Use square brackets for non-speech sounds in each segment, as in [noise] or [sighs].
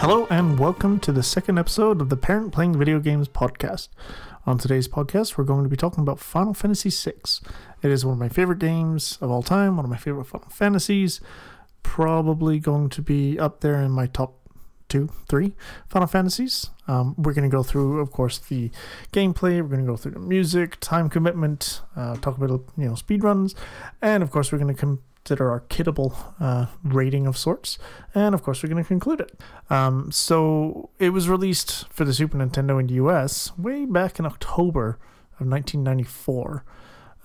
Hello and welcome to the second episode of the Parent Playing Video Games podcast. On today's podcast, we're going to be talking about Final Fantasy VI. It is one of my favorite games of all time, one of my favorite Final Fantasies. Probably going to be up there in my top two, three Final Fantasies. Um, we're going to go through, of course, the gameplay. We're going to go through the music, time commitment, uh, talk about you know speed runs, and of course, we're going to consider our kiddable uh, rating of sorts. And of course, we're going to conclude it. Um, so it was released for the Super Nintendo in the US way back in October of 1994.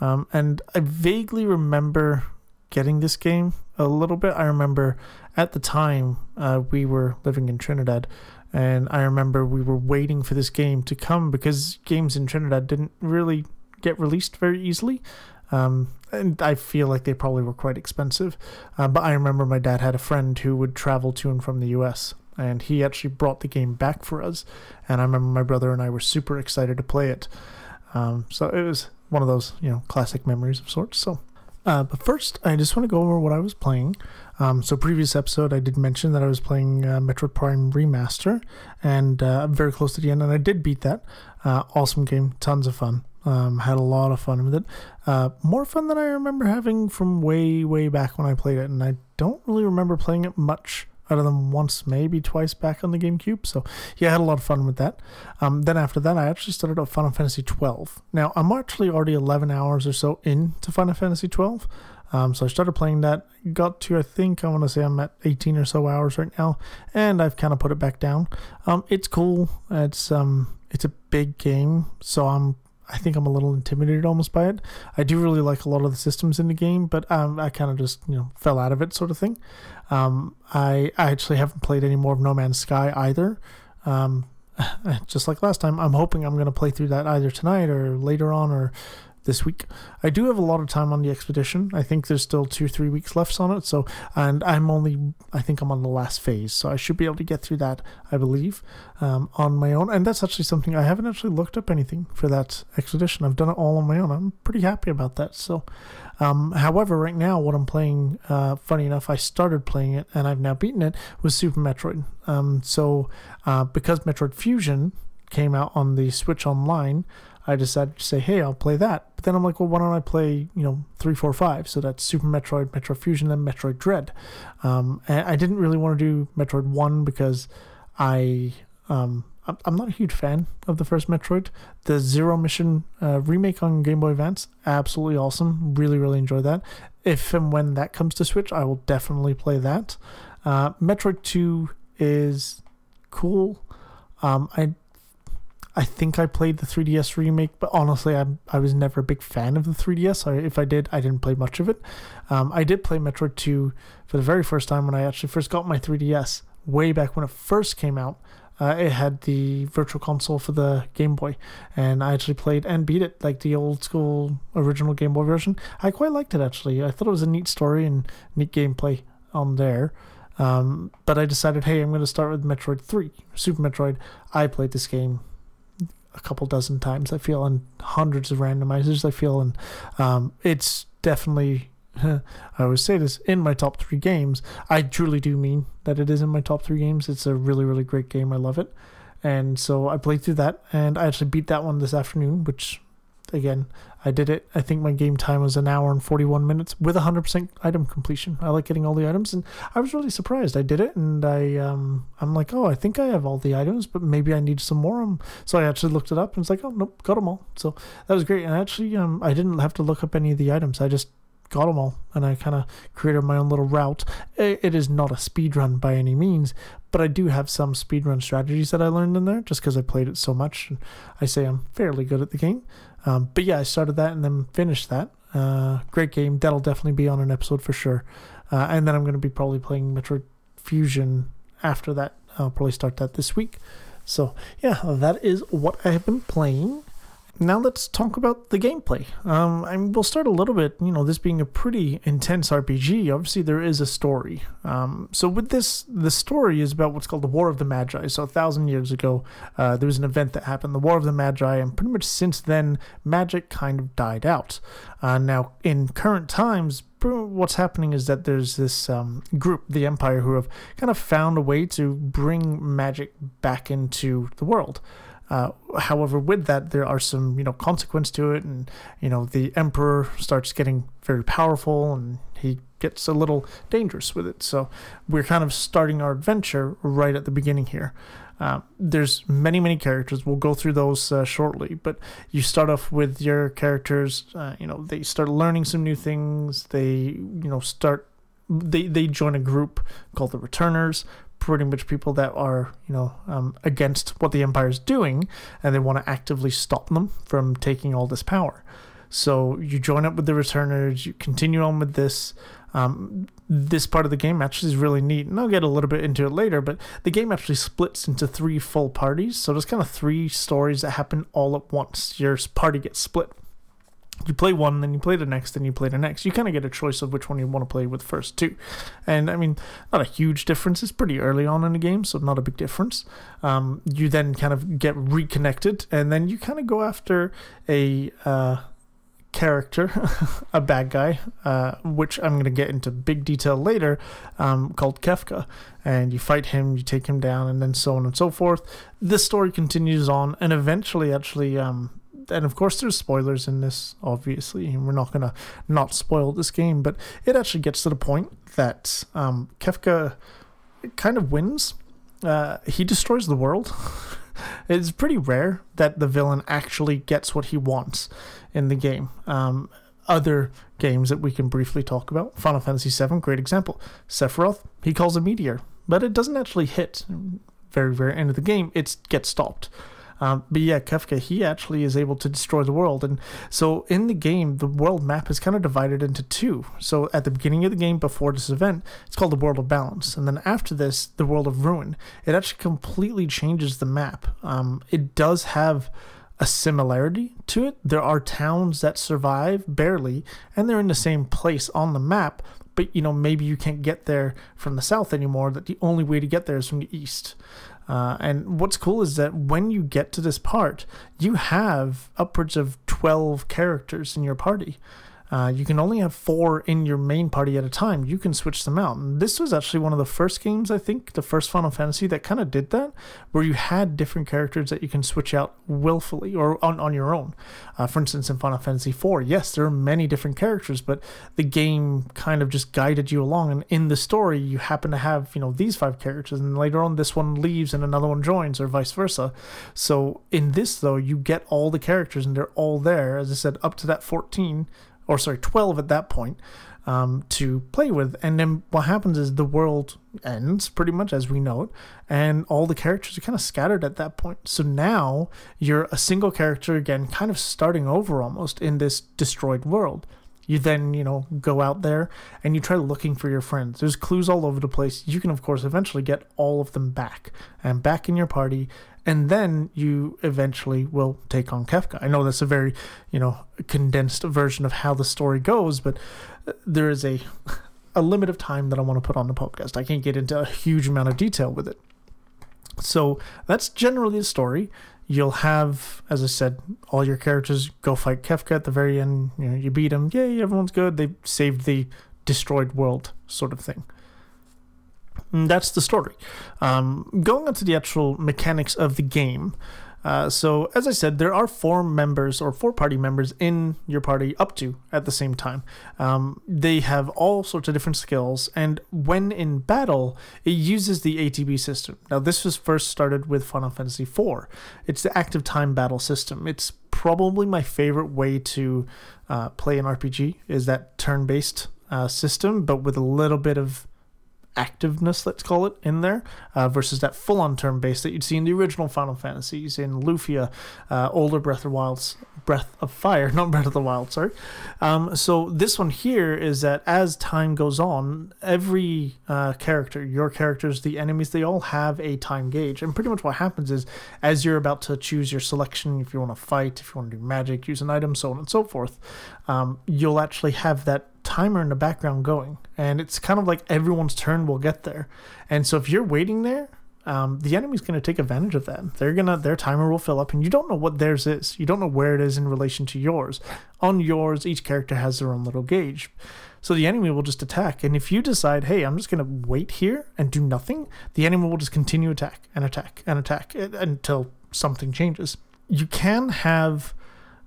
Um, and I vaguely remember getting this game a little bit. I remember at the time uh, we were living in Trinidad, and I remember we were waiting for this game to come because games in Trinidad didn't really get released very easily. Um, and I feel like they probably were quite expensive. Uh, but I remember my dad had a friend who would travel to and from the US, and he actually brought the game back for us. And I remember my brother and I were super excited to play it. Um, so it was one of those, you know, classic memories of sorts. So, uh, but first, I just want to go over what I was playing. Um, so, previous episode, I did mention that I was playing uh, Metroid Prime Remaster, and uh, I'm very close to the end, and I did beat that. Uh, awesome game, tons of fun. Um, had a lot of fun with it. Uh, more fun than I remember having from way, way back when I played it, and I don't really remember playing it much other than once, maybe twice back on the GameCube. So yeah, I had a lot of fun with that. Um, then after that, I actually started up Final Fantasy twelve. Now I'm actually already 11 hours or so into Final Fantasy twelve. Um, so I started playing that, got to I think I want to say I'm at 18 or so hours right now, and I've kind of put it back down. Um, it's cool. It's um, it's a big game, so I'm I think I'm a little intimidated almost by it. I do really like a lot of the systems in the game, but um, I kind of just you know fell out of it, sort of thing. Um, I I actually haven't played any more of No Man's Sky either. Um, [laughs] just like last time, I'm hoping I'm going to play through that either tonight or later on or this week. I do have a lot of time on the expedition. I think there's still two, three weeks left on it. So, and I'm only, I think I'm on the last phase. So I should be able to get through that, I believe, um, on my own. And that's actually something I haven't actually looked up anything for that expedition. I've done it all on my own. I'm pretty happy about that. So, um, however, right now, what I'm playing, uh, funny enough, I started playing it and I've now beaten it with Super Metroid. Um, so, uh, because Metroid Fusion came out on the Switch Online, I decided to say, hey, I'll play that. But then I'm like, well, why don't I play, you know, 345? So that's Super Metroid, Metroid Fusion, and Metroid Dread. Um, I didn't really want to do Metroid 1 because I. Um, I'm not a huge fan of the first Metroid. The Zero Mission uh, remake on Game Boy Advance, absolutely awesome. Really, really enjoy that. If and when that comes to Switch, I will definitely play that. Uh, Metroid 2 is cool. Um, I I think I played the 3DS remake, but honestly, I I was never a big fan of the 3DS. I, if I did, I didn't play much of it. Um, I did play Metroid 2 for the very first time when I actually first got my 3DS, way back when it first came out. Uh, it had the virtual console for the Game Boy, and I actually played and beat it like the old school original Game Boy version. I quite liked it actually. I thought it was a neat story and neat gameplay on there. Um, but I decided, hey, I'm going to start with Metroid 3, Super Metroid. I played this game couple dozen times. I feel and hundreds of randomizers. I feel and um, it's definitely. [laughs] I always say this in my top three games. I truly do mean that it is in my top three games. It's a really really great game. I love it, and so I played through that, and I actually beat that one this afternoon, which again, I did it. I think my game time was an hour and 41 minutes with 100% item completion. I like getting all the items, and I was really surprised. I did it, and I um, I'm like, oh, I think I have all the items, but maybe I need some more. So I actually looked it up, and it's like, oh, nope, got them all. So that was great. And actually, um, I didn't have to look up any of the items. I just got them all, and I kind of created my own little route. It is not a speed run by any means, but I do have some speed run strategies that I learned in there just because I played it so much. I say I'm fairly good at the game. Um, but yeah, I started that and then finished that. Uh, great game. That'll definitely be on an episode for sure. Uh, and then I'm going to be probably playing Metroid Fusion after that. I'll probably start that this week. So yeah, that is what I have been playing. Now let's talk about the gameplay. Um, we'll start a little bit. You know, this being a pretty intense RPG. Obviously, there is a story. Um, so with this, the story is about what's called the War of the Magi. So a thousand years ago, uh, there was an event that happened, the War of the Magi, and pretty much since then, magic kind of died out. Uh, now, in current times, what's happening is that there's this um, group, the Empire, who have kind of found a way to bring magic back into the world. Uh, however, with that, there are some you know consequence to it, and you know the emperor starts getting very powerful, and he gets a little dangerous with it. So we're kind of starting our adventure right at the beginning here. Uh, there's many many characters. We'll go through those uh, shortly, but you start off with your characters. Uh, you know they start learning some new things. They you know start they they join a group called the Returners pretty much people that are you know um, against what the empire is doing and they want to actively stop them from taking all this power. So you join up with the returners you continue on with this um, this part of the game actually is really neat and i'll get a little bit into it later but the game actually splits into three full parties so there's kind of three stories that happen all at once. Your party gets split you play one, then you play the next, then you play the next. You kind of get a choice of which one you want to play with first, too. And I mean, not a huge difference. It's pretty early on in the game, so not a big difference. Um, you then kind of get reconnected, and then you kind of go after a uh, character, [laughs] a bad guy, uh, which I'm going to get into big detail later, um, called Kefka. And you fight him, you take him down, and then so on and so forth. This story continues on, and eventually, actually, um, and of course there's spoilers in this obviously and we're not going to not spoil this game but it actually gets to the point that um, kefka kind of wins. Uh, he destroys the world. [laughs] It's pretty rare that the villain actually gets what he wants in the game. Um, other games that we can briefly talk about. Final fantasy VII great example. Sephiroth he calls a meteor but it doesn't actually hit. Very very end of the game it gets stopped um, but yeah, Kefka, he actually is able to destroy the world. And so in the game, the world map is kind of divided into two. So at the beginning of the game, before this event, it's called the World of Balance. And then after this, the World of Ruin. It actually completely changes the map. Um, it does have a similarity to it. There are towns that survive barely, and they're in the same place on the map. But you know, maybe you can't get there from the south anymore. That the only way to get there is from the east. Uh, and what's cool is that when you get to this part, you have upwards of 12 characters in your party. Uh, you can only have four in your main party at a time. You can switch them out. And this was actually one of the first games, I think, the first Final Fantasy that kind of did that, where you had different characters that you can switch out willfully or on, on your own. Uh, for instance, in Final Fantasy IV, yes, there are many different characters, but the game kind of just guided you along. And in the story, you happen to have, you know, these five characters, and later on, this one leaves and another one joins, or vice versa. So in this, though, you get all the characters and they're all there. As I said, up to that 14 or sorry, 12 at that point, um, to play with. And then what happens is the world ends pretty much as we know it, and all the characters are kind of scattered at that point. So now you're a single character again, kind of starting over almost in this destroyed world. You then, you know, go out there and you try looking for your friends. There's clues all over the place. You can, of course, eventually get all of them back and back in your party and then you eventually will take on Kefka. I know that's a very, you know, condensed version of how the story goes, but uh, there is a [laughs] a limit of time that I want to put on the podcast. I can't get into a huge amount of detail with it. So that's generally the story. You'll have, as I said, all your characters go fight Kefka at the very end. You know, you beat him. Yay, everyone's good. They saved the destroyed world, sort of thing. And that's the story. Um, going on to the actual mechanics of the game. Uh, so, as I said, there are four members or four party members in your party up to at the same time. Um, they have all sorts of different skills, and when in battle, it uses the ATB system. Now, this was first started with Final Fantasy IV. It's the active time battle system. It's probably my favorite way to uh, play an RPG is that turn-based uh, system, but with a little bit of activeness, let's call it, in there, uh, versus that full on turn base that you'd see in the original Final Fantasies, in Lufia, uh, older Breath of Wild's Breath of Fire, [laughs] not Breath of the Wild, sorry. Um, so this one here is that as time goes on, every uh, character, your characters, the enemies, they all have a time gauge. And pretty much what happens is as you're about to choose your selection, if you want to fight, if you want to do magic, use an item, so on and so forth, um, you'll actually have that timer in the background going. And it's kind of like everyone's turn will get there. And so if you're waiting there, um, the enemy's going to take advantage of that. They're gonna their timer will fill up, and you don't know what theirs is. You don't know where it is in relation to yours. On yours, each character has their own little gauge, so the enemy will just attack. And if you decide, hey, I'm just going to wait here and do nothing, the enemy will just continue attack and attack and attack until something changes. You can have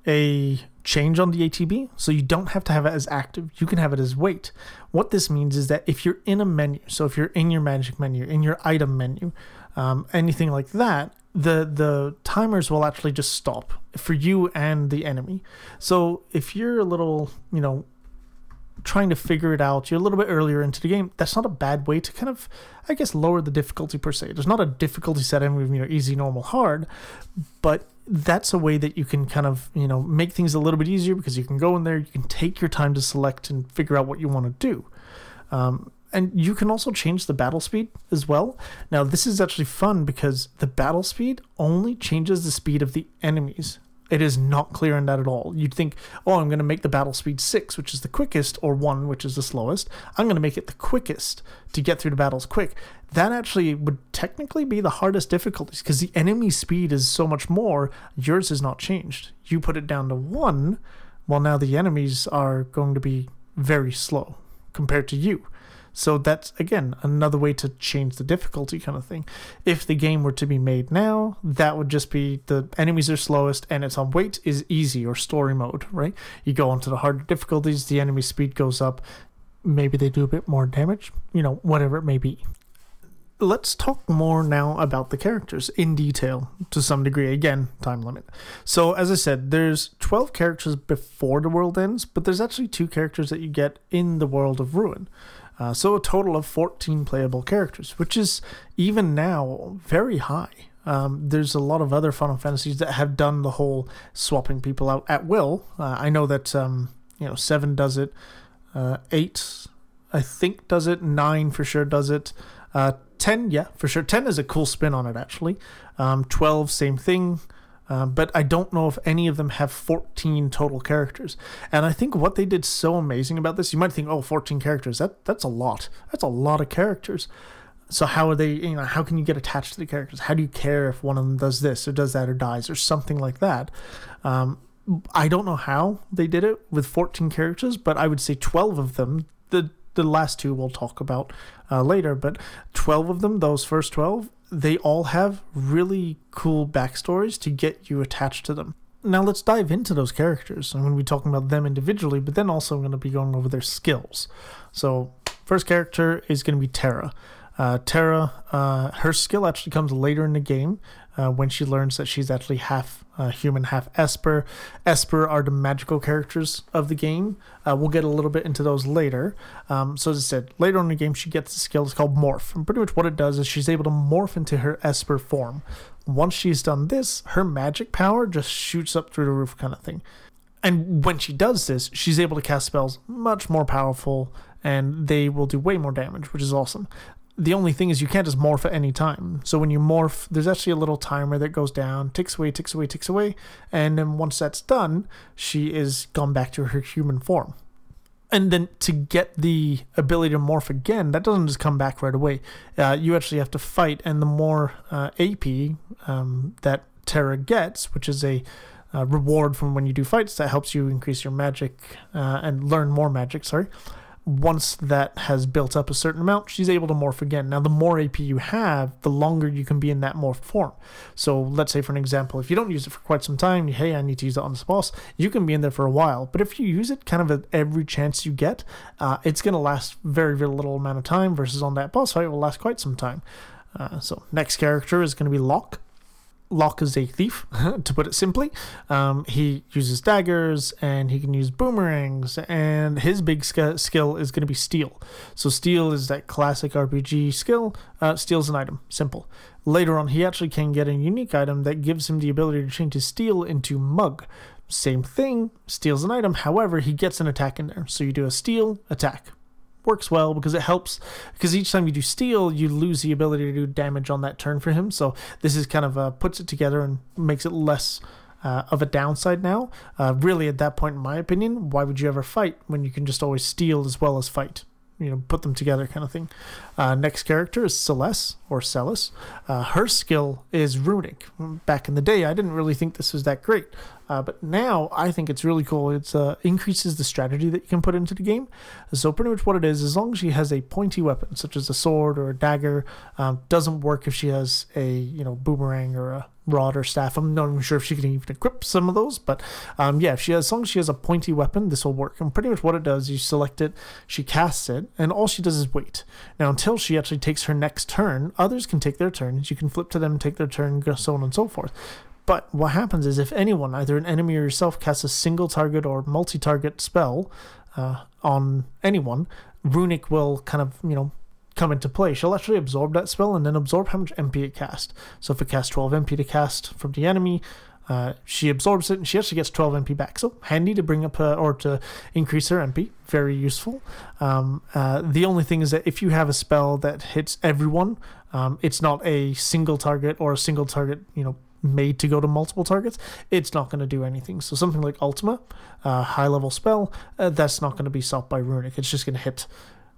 a change on the ATB, so you don't have to have it as active. You can have it as wait. What this means is that if you're in a menu, so if you're in your magic menu, in your item menu, um, anything like that, the the timers will actually just stop for you and the enemy. So if you're a little, you know, trying to figure it out, you're a little bit earlier into the game. That's not a bad way to kind of, I guess, lower the difficulty per se. There's not a difficulty setting with you know easy, normal, hard, but that's a way that you can kind of you know make things a little bit easier because you can go in there, you can take your time to select and figure out what you want to do. Um, and you can also change the battle speed as well. Now, this is actually fun because the battle speed only changes the speed of the enemies. It is not clear in that at all. You'd think, oh, I'm going to make the battle speed 6, which is the quickest, or 1, which is the slowest. I'm going to make it the quickest to get through the battles quick. That actually would technically be the hardest difficulties because the enemy speed is so much more. Yours is not changed. You put it down to 1, well, now the enemies are going to be very slow compared to you. So that's again another way to change the difficulty kind of thing. If the game were to be made now, that would just be the enemies are slowest and it's on wait is easy or story mode, right? You go onto the harder difficulties, the enemy speed goes up, maybe they do a bit more damage, you know, whatever it may be. Let's talk more now about the characters in detail to some degree. Again, time limit. So, as I said, there's 12 characters before the world ends, but there's actually two characters that you get in the world of Ruin. Uh, so a total of 14 playable characters, which is even now very high. Um, there's a lot of other Final Fantasies that have done the whole swapping people out at will. Uh, I know that um, you know seven does it, uh, eight I think does it, nine for sure does it. Uh, ten, yeah, for sure. Ten is a cool spin on it actually. Um, Twelve, same thing. Uh, but I don't know if any of them have 14 total characters. And I think what they did so amazing about this, you might think, oh, 14 characters, that that's a lot. That's a lot of characters. So how are they, you know, how can you get attached to the characters? How do you care if one of them does this or does that or dies or something like that? Um, I don't know how they did it with 14 characters, but I would say 12 of them, the the last two we'll talk about uh, later, but 12 of them, those first 12, they all have really cool backstories to get you attached to them. Now let's dive into those characters. I'm going to be talking about them individually, but then also I'm going to be going over their skills. So, first character is going to be Terra. Uh, Terra, uh, her skill actually comes later in the game uh, when she learns that she's actually half uh, human, half Esper. Esper are the magical characters of the game. Uh, we'll get a little bit into those later. Um, so, as I said, later on in the game, she gets a skill. It's called Morph. And pretty much what it does is she's able to morph into her Esper form. Once she's done this, her magic power just shoots up through the roof, kind of thing. And when she does this, she's able to cast spells much more powerful and they will do way more damage, which is awesome the only thing is you can't just morph at any time. So when you morph, there's actually a little timer that goes down, ticks away, ticks away, ticks away, and then once that's done, she is gone back to her human form. And then to get the ability to morph again, that doesn't just come back right away. Uh, you actually have to fight, and the more uh, AP um, that Terra gets, which is a uh, reward from when you do fights, that helps you increase your magic uh, and learn more magic. Sorry once that has built up a certain amount, she's able to morph again. Now, the more AP you have, the longer you can be in that morph form. So, let's say, for an example, if you don't use it for quite some time, hey, I need to use it on this boss, you can be in there for a while. But if you use it kind of at every chance you get, uh, it's going to last very, very little amount of time versus on that boss fight, it will last quite some time. Uh, so, next character is going to be Locke. Locke is a thief, [laughs] to put it simply. Um, he uses daggers and he can use boomerangs, and his big sk- skill is going to be steal. So, steal is that classic RPG skill. Uh, steals an item, simple. Later on, he actually can get a unique item that gives him the ability to change his steal into mug. Same thing, steals an item, however, he gets an attack in there. So, you do a steal, attack, works well because it helps because each time you do steal you lose the ability to do damage on that turn for him. So this is kind of uh, puts it together and makes it less uh, of a downside now. Uh, really at that point in my opinion why would you ever fight when you can just always steal as well as fight? You know put them together kind of thing. Uh, next character is celeste or Celes uh, her skill is runic. Back in the day i didn't really think this was that great uh, but now I think it's really cool. It uh, increases the strategy that you can put into the game. So pretty much what it is, as long as she has a pointy weapon, such as a sword or a dagger, um, doesn't work if she has a you know boomerang or a rod or staff. I'm not even sure if she can even equip some of those, but um, yeah, if she has, as long as she has a pointy weapon, this will work. And pretty much what it does, you select it, she casts it, and all she does is wait. Now until she actually takes her next turn, others can take their turns. You can flip to them, take their turn, so on and so forth. But what happens is if anyone, either an enemy or yourself, casts a single target or multi target spell uh, on anyone, Runic will kind of, you know, come into play. She'll actually absorb that spell and then absorb how much MP it cast. So if it casts 12 MP to cast from the enemy, uh, she absorbs it and she actually gets 12 MP back. So handy to bring up her, or to increase her MP. Very useful. Um, uh, the only thing is that if you have a spell that hits everyone, um, it's not a single target or a single target, you know, made to go to multiple targets, it's not going to do anything. So something like Ultima, uh, high level spell, uh, that's not going to be stopped by Runic. It's just going to hit.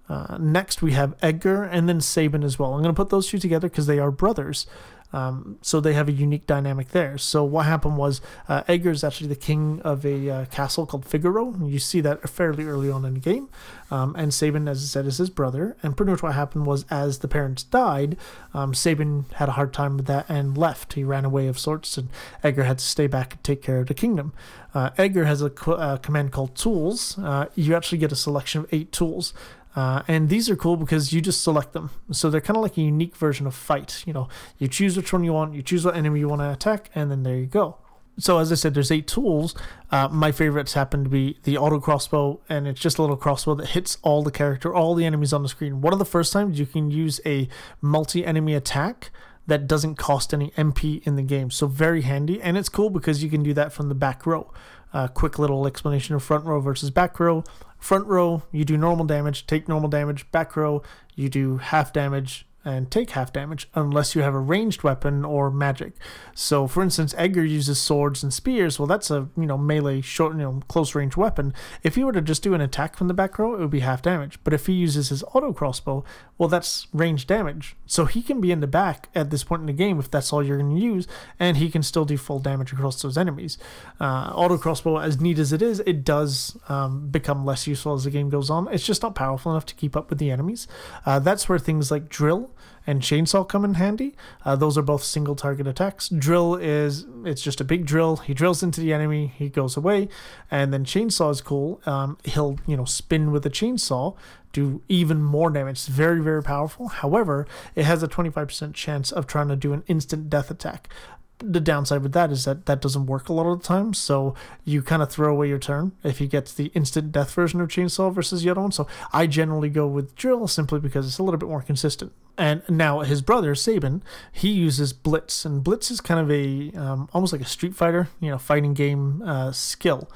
Uh, next, we have Edgar and then Sabin as well. I'm going to put those two together because they are brothers. Um, so they have a unique dynamic there. So what happened was uh, Edgar is actually the king of a uh, castle called Figaro. You see that fairly early on in the game. Um, and Sabin, as I said, is his brother. And pretty much what happened was as the parents died, um, Sabin had a hard time with that and left. He ran away of sorts, and Edgar had to stay back and take care of the kingdom. Uh, Edgar has a uh, command called Tools. Uh, you actually get a selection of eight tools. Uh, and these are cool because you just select them. So they're kind of like a unique version of fight. You know, you choose which one you want, you choose what enemy you want to attack, and then there you go. So as I said, there's eight tools. Uh, my favorites happen to be the auto crossbow, and it's just a little crossbow that hits all the character, all the enemies on the screen. One of the first times you can use a multi-enemy attack that doesn't cost any MP in the game. So very handy, and it's cool because you can do that from the back row. Uh, quick little explanation of front row versus back row. Front row, you do normal damage, take normal damage. Back row, you do half damage, and take half damage unless you have a ranged weapon or magic. So, for instance, Edgar uses swords and spears. Well, that's a you know melee, short, you know, close range weapon. If he were to just do an attack from the back row, it would be half damage. But if he uses his auto crossbow, well, that's range damage. So he can be in the back at this point in the game if that's all you're going to use, and he can still do full damage across those enemies. Uh, auto crossbow, as neat as it is, it does um, become less useful as the game goes on. It's just not powerful enough to keep up with the enemies. Uh, that's where things like drill and chainsaw come in handy. Uh, those are both single target attacks. Drill is it's just a big drill. He drills into the enemy, he goes away, and then chainsaw is cool. Um, he'll you know spin with the chainsaw, do even more damage. It's very very powerful. However, it has a 25% chance of trying to do an instant death attack the downside with that is that that doesn't work a lot of the time. So you kind of throw away your turn if he gets the instant death version of Chainsaw versus the other one. So I generally go with Drill simply because it's a little bit more consistent. And now his brother Sabin, he uses Blitz, and Blitz is kind of a um, almost like a Street Fighter, you know, fighting game uh, skill.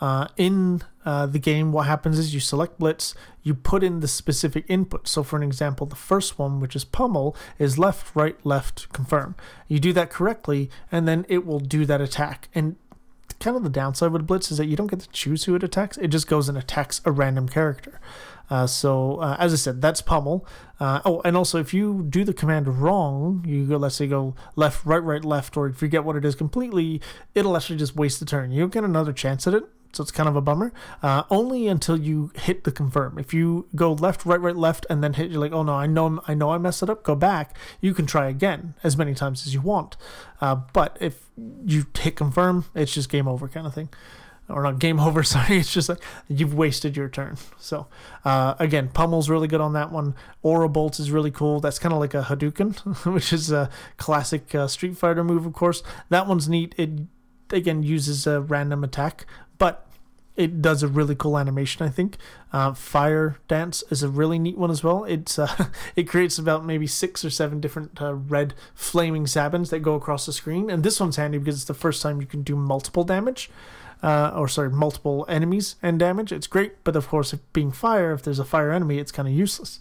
Uh, in uh, the game, what happens is you select Blitz, you put in the specific input. So, for an example, the first one, which is pummel, is left, right, left, confirm. You do that correctly, and then it will do that attack. And kind of the downside with Blitz is that you don't get to choose who it attacks, it just goes and attacks a random character. Uh, so uh, as I said, that's pummel. Uh, oh, and also if you do the command wrong, you go let's say go left, right, right, left, or forget what it is completely, it'll actually just waste the turn. You don't get another chance at it so it's kind of a bummer. Uh, only until you hit the confirm. If you go left, right, right, left, and then hit, you're like, oh no, I know, I know, I messed it up. Go back. You can try again as many times as you want. Uh, but if you hit confirm, it's just game over, kind of thing. or not game [laughs] over. Sorry, it's just like you've wasted your turn. So uh, again, Pummel's really good on that one. Aura Bolt is really cool. That's kind of like a Hadouken, [laughs] which is a classic uh, Street Fighter move, of course. That one's neat. It again uses a random attack, but it does a really cool animation. I think uh, Fire Dance is a really neat one as well. It's uh, [laughs] it creates about maybe six or seven different uh, red flaming sabins that go across the screen, and this one's handy because it's the first time you can do multiple damage. Uh, or sorry, multiple enemies and damage. It's great, but of course, if being fire, if there's a fire enemy, it's kind of useless.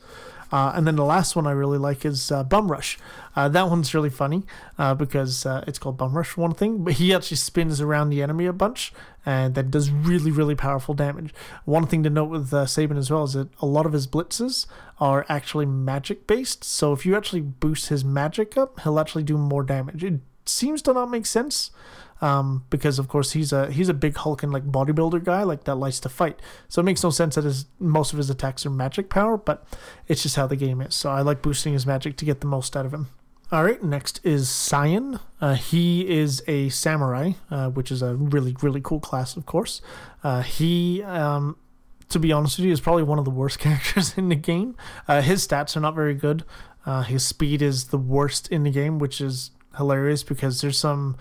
Uh, and then the last one I really like is uh, Bum Rush. Uh, that one's really funny uh, because uh, it's called Bum Rush one thing, but he actually spins around the enemy a bunch and that does really, really powerful damage. One thing to note with uh, Sabin as well is that a lot of his blitzes are actually magic based. So if you actually boost his magic up, he'll actually do more damage. It seems to not make sense um, because of course he's a he's a big hulking like bodybuilder guy like that likes to fight. So it makes no sense that his most of his attacks are magic power, but it's just how the game is. So I like boosting his magic to get the most out of him. All right, next is Cyan. Uh, he is a samurai, uh, which is a really really cool class, of course. Uh, he um, to be honest with you, is probably one of the worst [laughs] characters in the game. Uh, his stats are not very good. Uh, his speed is the worst in the game, which is hilarious because there's some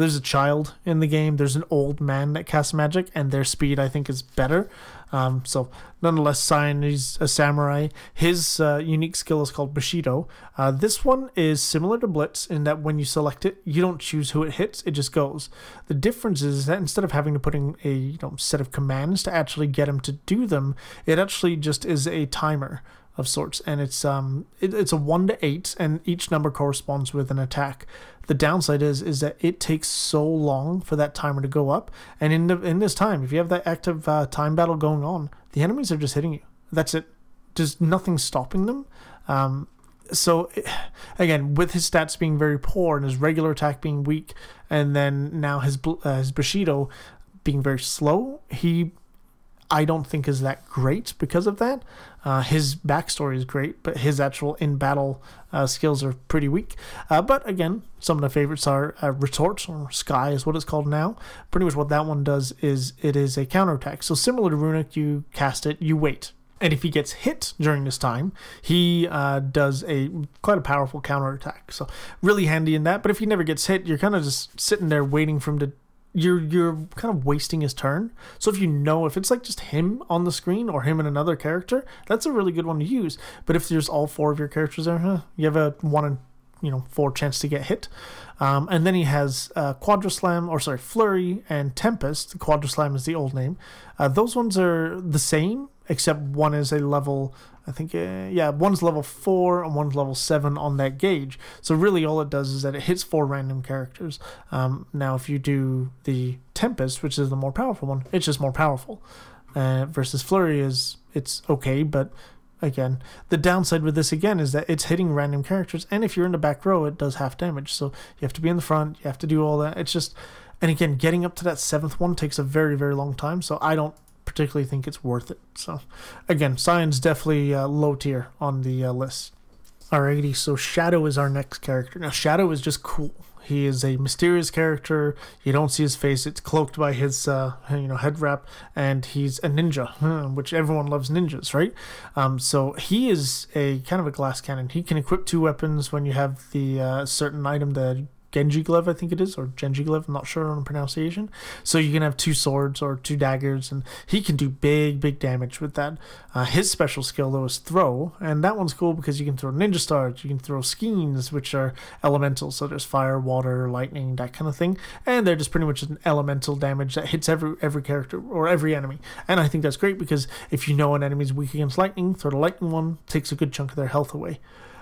there's a child in the game. There's an old man that casts magic, and their speed I think is better. Um, so nonetheless, Cyan is a samurai. His uh, unique skill is called Bushido. Uh, this one is similar to Blitz in that when you select it, you don't choose who it hits; it just goes. The difference is that instead of having to put in a you know set of commands to actually get him to do them, it actually just is a timer of sorts, and it's um it, it's a one to eight, and each number corresponds with an attack. The downside is is that it takes so long for that timer to go up, and in the, in this time, if you have that active uh, time battle going on, the enemies are just hitting you. That's it. There's nothing stopping them. Um, so [sighs] again, with his stats being very poor and his regular attack being weak, and then now his uh, his Bushido being very slow, he I don't think is that great because of that. Uh, his backstory is great, but his actual in battle uh, skills are pretty weak. Uh, but again, some of the favorites are uh, Retort, or Sky is what it's called now. Pretty much what that one does is it is a counterattack. So similar to Runic, you cast it, you wait. And if he gets hit during this time, he uh, does a quite a powerful counterattack. So really handy in that. But if he never gets hit, you're kind of just sitting there waiting for him to you're you're kind of wasting his turn. So if you know if it's like just him on the screen or him and another character, that's a really good one to use. But if there's all four of your characters there, huh, you have a one in you know four chance to get hit. Um, and then he has uh, Quadraslam, or sorry, Flurry and Tempest. Quadra Slam is the old name. Uh, those ones are the same, except one is a level I think, uh, yeah, one's level 4 and one's level 7 on that gauge. So, really, all it does is that it hits four random characters. Um, now, if you do the Tempest, which is the more powerful one, it's just more powerful. Uh, versus Flurry is, it's okay, but again, the downside with this again is that it's hitting random characters. And if you're in the back row, it does half damage. So, you have to be in the front, you have to do all that. It's just, and again, getting up to that seventh one takes a very, very long time. So, I don't particularly think it's worth it. So, again, Cyan's definitely uh, low tier on the uh, list. Alrighty, so Shadow is our next character. Now, Shadow is just cool. He is a mysterious character. You don't see his face; it's cloaked by his, uh, you know, head wrap, and he's a ninja, which everyone loves ninjas, right? Um, so he is a kind of a glass cannon. He can equip two weapons when you have the uh, certain item that Genji glove, I think it is, or Genji glove. I'm not sure on pronunciation. So you can have two swords or two daggers, and he can do big, big damage with that. Uh, his special skill though is throw, and that one's cool because you can throw ninja stars, you can throw skeans, which are elemental. So there's fire, water, lightning, that kind of thing, and they're just pretty much an elemental damage that hits every every character or every enemy. And I think that's great because if you know an enemy's weak against lightning, throw the lightning one takes a good chunk of their health away.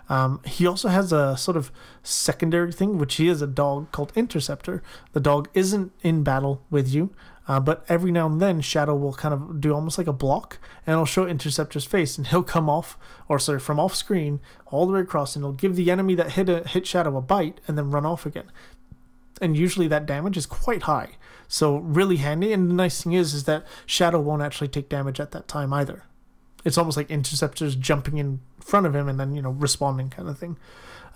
Um, he also has a sort of secondary thing, which he is a dog called Interceptor. The dog isn't in battle with you, uh, but every now and then Shadow will kind of do almost like a block, and it'll show Interceptor's face, and [laughs] he'll come off, or sorry, from off screen all the way across, and he'll give the enemy that hit a, hit Shadow a bite, and then run off again. And usually that damage is quite high, so really handy. And the nice thing is, is that Shadow won't actually take damage at that time either it's almost like interceptors jumping in front of him and then you know responding kind of thing.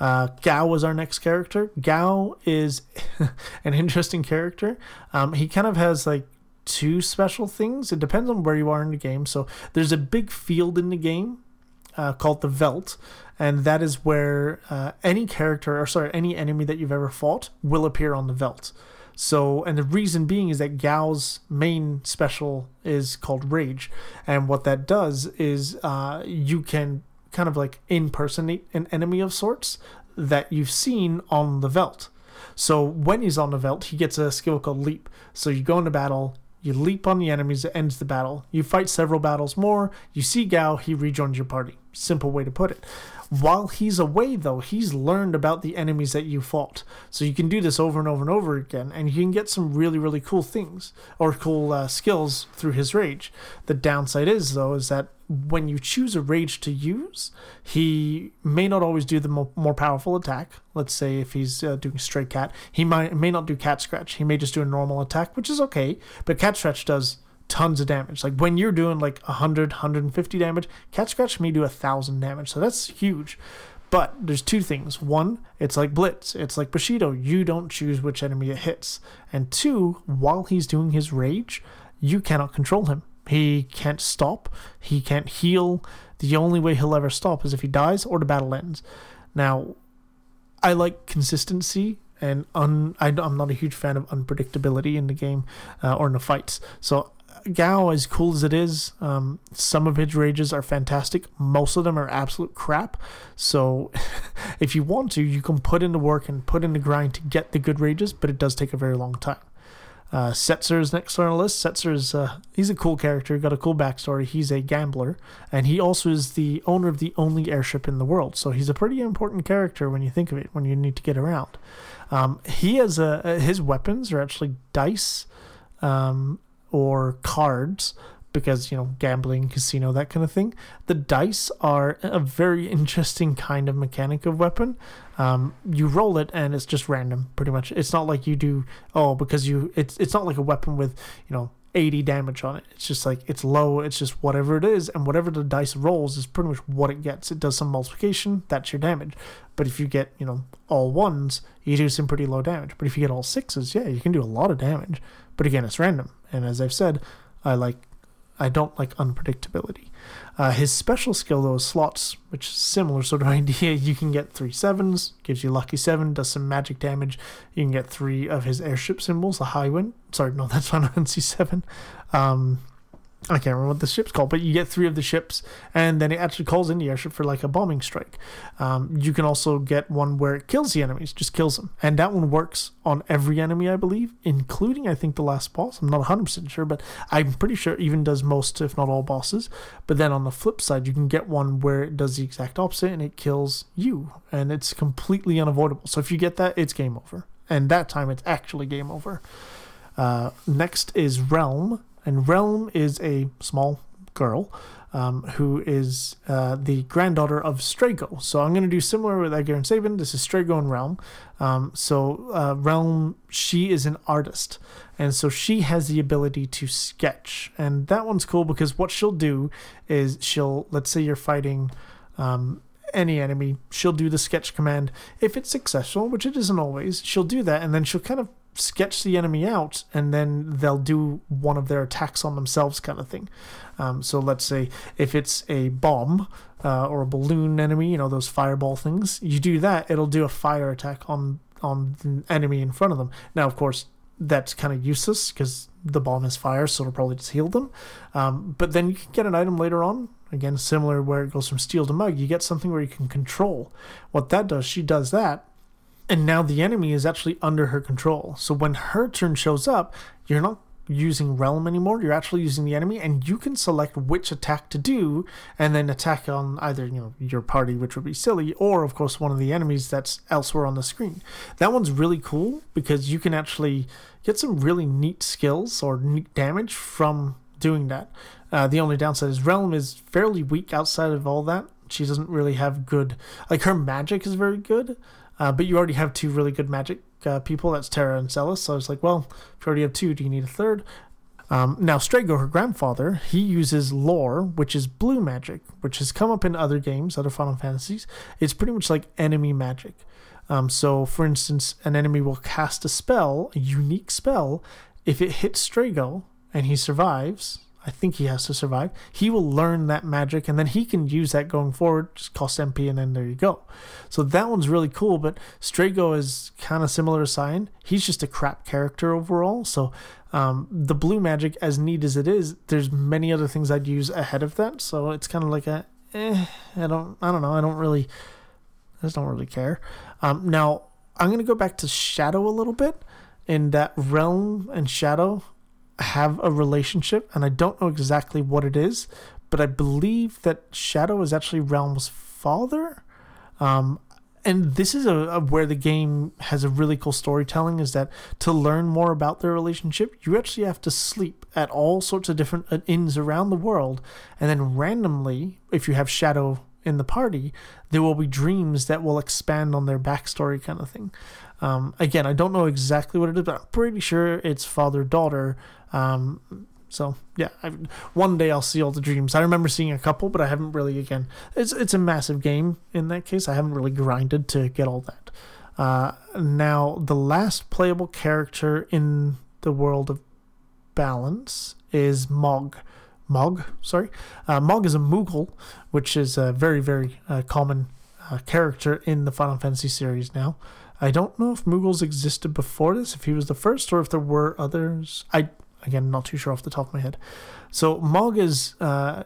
Uh, Gao was our next character. Gao is [laughs] an interesting character. Um, he kind of has like two special things. It depends on where you are in the game. So there's a big field in the game uh, called the Veldt, and that is where uh, any character, or sorry, any enemy that you've ever fought will appear on the Veldt. So, and the reason being is that Gao's main special is called Rage, and what that does is uh, you can kind of like impersonate an enemy of sorts that you've seen on the Veldt. So when he's on the Veldt, he gets a skill called Leap. So you go into battle, you leap on the enemies, it ends the battle. You fight several battles more, you see Gao, he rejoins your party. Simple way to put it. While he's away, though, he's learned about the enemies that you fought. So you can do this over and over and over again, and you can get some really, really cool things or cool uh, skills through his rage. The downside is, though, is that when you choose a rage to use, he may not always do the mo- more powerful attack. Let's say if he's uh, doing stray cat, he might may not do cat scratch. He may just do a normal attack, which is okay. But cat scratch does tons of damage. Like when you're doing like 100, 150 damage, Cat Scratch may do a 1,000 damage. So that's huge. But there's two things. One, it's like Blitz. It's like Bushido. You don't choose which enemy it hits. And two, while he's doing his rage, you cannot control him. He can't stop. He can't heal. The only way he'll ever stop is if he dies or the battle ends. Now, I like consistency and un, I, am not a huge fan of unpredictability in the game uh, or in the fights. So Gao, as cool as it is, um, some of his rages are fantastic. Most of them are absolute crap. So, [laughs] if you want to, you can put in the work and put in the grind to get the good rages, but it does take a very long time. Uh, Setzer is next on our list. Setzer is uh, he's a cool character, got a cool backstory. He's a gambler, and he also is the owner of the only airship in the world. So he's a pretty important character when you think of it. When you need to get around, um, he has a his weapons are actually dice. Um, or cards because you know gambling casino that kind of thing. The dice are a very interesting kind of mechanic of weapon. Um, you roll it and it's just random pretty much. It's not like you do oh because you it's it's not like a weapon with you know 80 damage on it. It's just like it's low it's just whatever it is and whatever the dice rolls is pretty much what it gets. It does some multiplication that's your damage. But if you get you know all ones you do some pretty low damage. But if you get all sixes yeah you can do a lot of damage but again, it's random. And as I've said, I like I don't like unpredictability. Uh, his special skill though is slots, which is similar sort of [laughs] idea. You can get three sevens, gives you lucky seven, does some magic damage. You can get three of his airship symbols, the Highwind. Sorry, no, [laughs] that's Final Fantasy seven. Um, I can't remember what the ship's called, but you get three of the ships, and then it actually calls in the airship for like a bombing strike. Um, you can also get one where it kills the enemies, just kills them, and that one works on every enemy, I believe, including I think the last boss. I'm not 100 percent sure, but I'm pretty sure even does most, if not all, bosses. But then on the flip side, you can get one where it does the exact opposite and it kills you, and it's completely unavoidable. So if you get that, it's game over, and that time it's actually game over. Uh, next is Relm and Relm is a small girl um, who is uh, the granddaughter of Strago. So I'm going to do similar with Edgar and Sabin. This is Strago and Relm. Um, so uh, Relm, she is an artist, and so she has the ability to sketch, and that one's cool because what she'll do is she'll let's say you're fighting. Um, any enemy, she'll do the sketch command. If it's successful, which it isn't always, she'll do that, and then she'll kind of sketch the enemy out and then they'll do one of their attacks on themselves kind of thing. Um, so let's say if it's a bomb uh, or a balloon enemy you know those fireball things you do that it'll do a fire attack on on the enemy in front of them. Now of course that's kind of useless because the bomb is fire so it'll probably just heal them. Um, but then you can get an item later on again similar where it goes from steal to mug you get something where you can control. What that does she does that and now the enemy is actually under her control. So when her turn shows up, you're not using Relm anymore. You're actually using the enemy, and you can select which attack to do, and then attack on either you know your party, which would be silly, or of course one of the enemies that's elsewhere on the screen. That one's really cool because you can actually get some really neat skills or neat damage from doing that. Uh, the only downside is Relm is fairly weak outside of all that. She doesn't really have good, like her magic is very good, uh, but you already have two really good magic uh, people. That's Terra and Celes. So I was like, well, if you already have two, do you need a third? Um, now, Strago, her grandfather, he uses lore, which is blue magic, which has come up in other games, other Final Fantasies. It's pretty much like enemy magic. Um, so, for instance, an enemy will cast a spell, a unique spell. If it hits Strago, and he survives, I think he has to survive. He will learn that magic, and then he can use that going forward. Just cost MP, and then there you go. So that one's really cool. But Strago is kind of similar to Cyan. He's just a crap character overall. So um, the blue magic, as neat as it is, there's many other things I'd use ahead of that. So it's kind of like a, eh, I don't, I don't know. I don't really, I just don't really care. Um, now I'm gonna go back to Shadow a little bit. In that Relm and Shadow have a relationship, and I don't know exactly what it is, but I believe that Shadow is actually Relm's father. Um, and this is a, a, where the game has a really cool storytelling is that to learn more about their relationship you actually have to sleep at all sorts of different uh, inns around the world and then randomly if you have shadow in the party there will be dreams that will expand on their backstory kind of thing um, again i don't know exactly what it is but i'm pretty sure it's father daughter um, so yeah, I, one day I'll see all the dreams. I remember seeing a couple, but I haven't really. Again, it's it's a massive game in that case. I haven't really grinded to get all that. Uh, now the last playable character in the world of balance is Mog. Mog, sorry. Uh, Mog is a Moogle, which is a very very uh, common uh, character in the Final Fantasy series now. I don't know if Moogles existed before this, if he was the first, or if there were others. I Again, not too sure off the top of my head. So Mog is uh,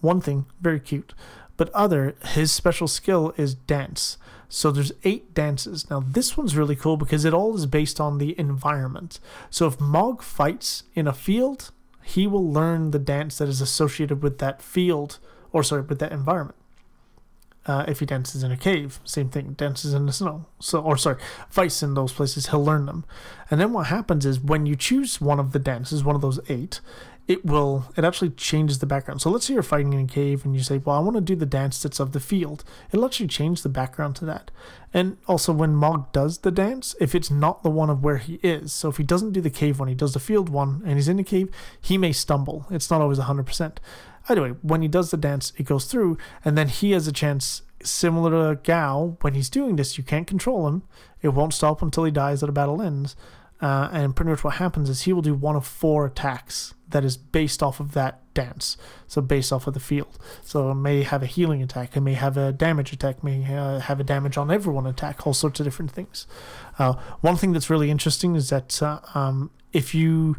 one thing, very cute, but other, his special skill is dance. So there's eight dances. Now this one's really cool because it all is based on the environment. So if Mog fights in a field, he will learn the dance that is associated with that field, or sorry, with that environment. Uh, if he dances in a cave, same thing. Dances in the snow, so or sorry, fights in those places, he'll learn them. And then what happens is when you choose one of the dances, one of those eight, it will it actually changes the background. So let's say you're fighting in a cave and you say, "Well, I want to do the dance that's of the field." It'll actually change the background to that. And also, when Mog does the dance, if it's not the one of where he is, so if he doesn't do the cave one, he does the field one, and he's in the cave, he may stumble. It's not always hundred percent. Anyway, when he does the dance, it goes through, and then he has a chance similar to Gau. When he's doing this, you can't control him. It won't stop until he dies or the battle ends. Uh, and pretty much what happens is he will do one of four attacks that is based off of that dance. So based off of the field. So it may have a healing attack. It may have a damage attack. May uh, have a damage on everyone attack. All sorts of different things. Uh, one thing that's really interesting is that uh, um, if you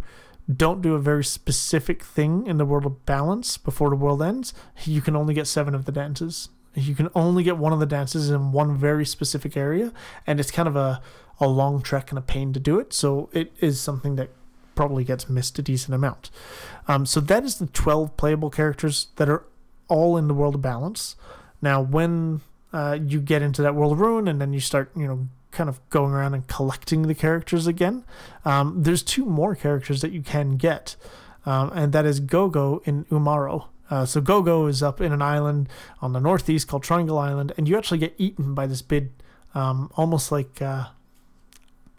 don't do a very specific thing in the world of balance before the world ends, you can only get seven of the dances. You can only get one of the dances in one very specific area, and it's kind of a, a long trek and a pain to do it. So it is something that probably gets missed a decent amount. Um, so that is the 12 playable characters that are all in the world of balance. Now, when uh, you get into that world of ruin and then you start, you know, kind of going around and collecting the characters again, um, there's two more characters that you can get, um, and that is Gogo in Umaro. Uh, so Gogo is up in an island on the northeast called Triangle Island, and you actually get eaten by this big, um, almost like uh,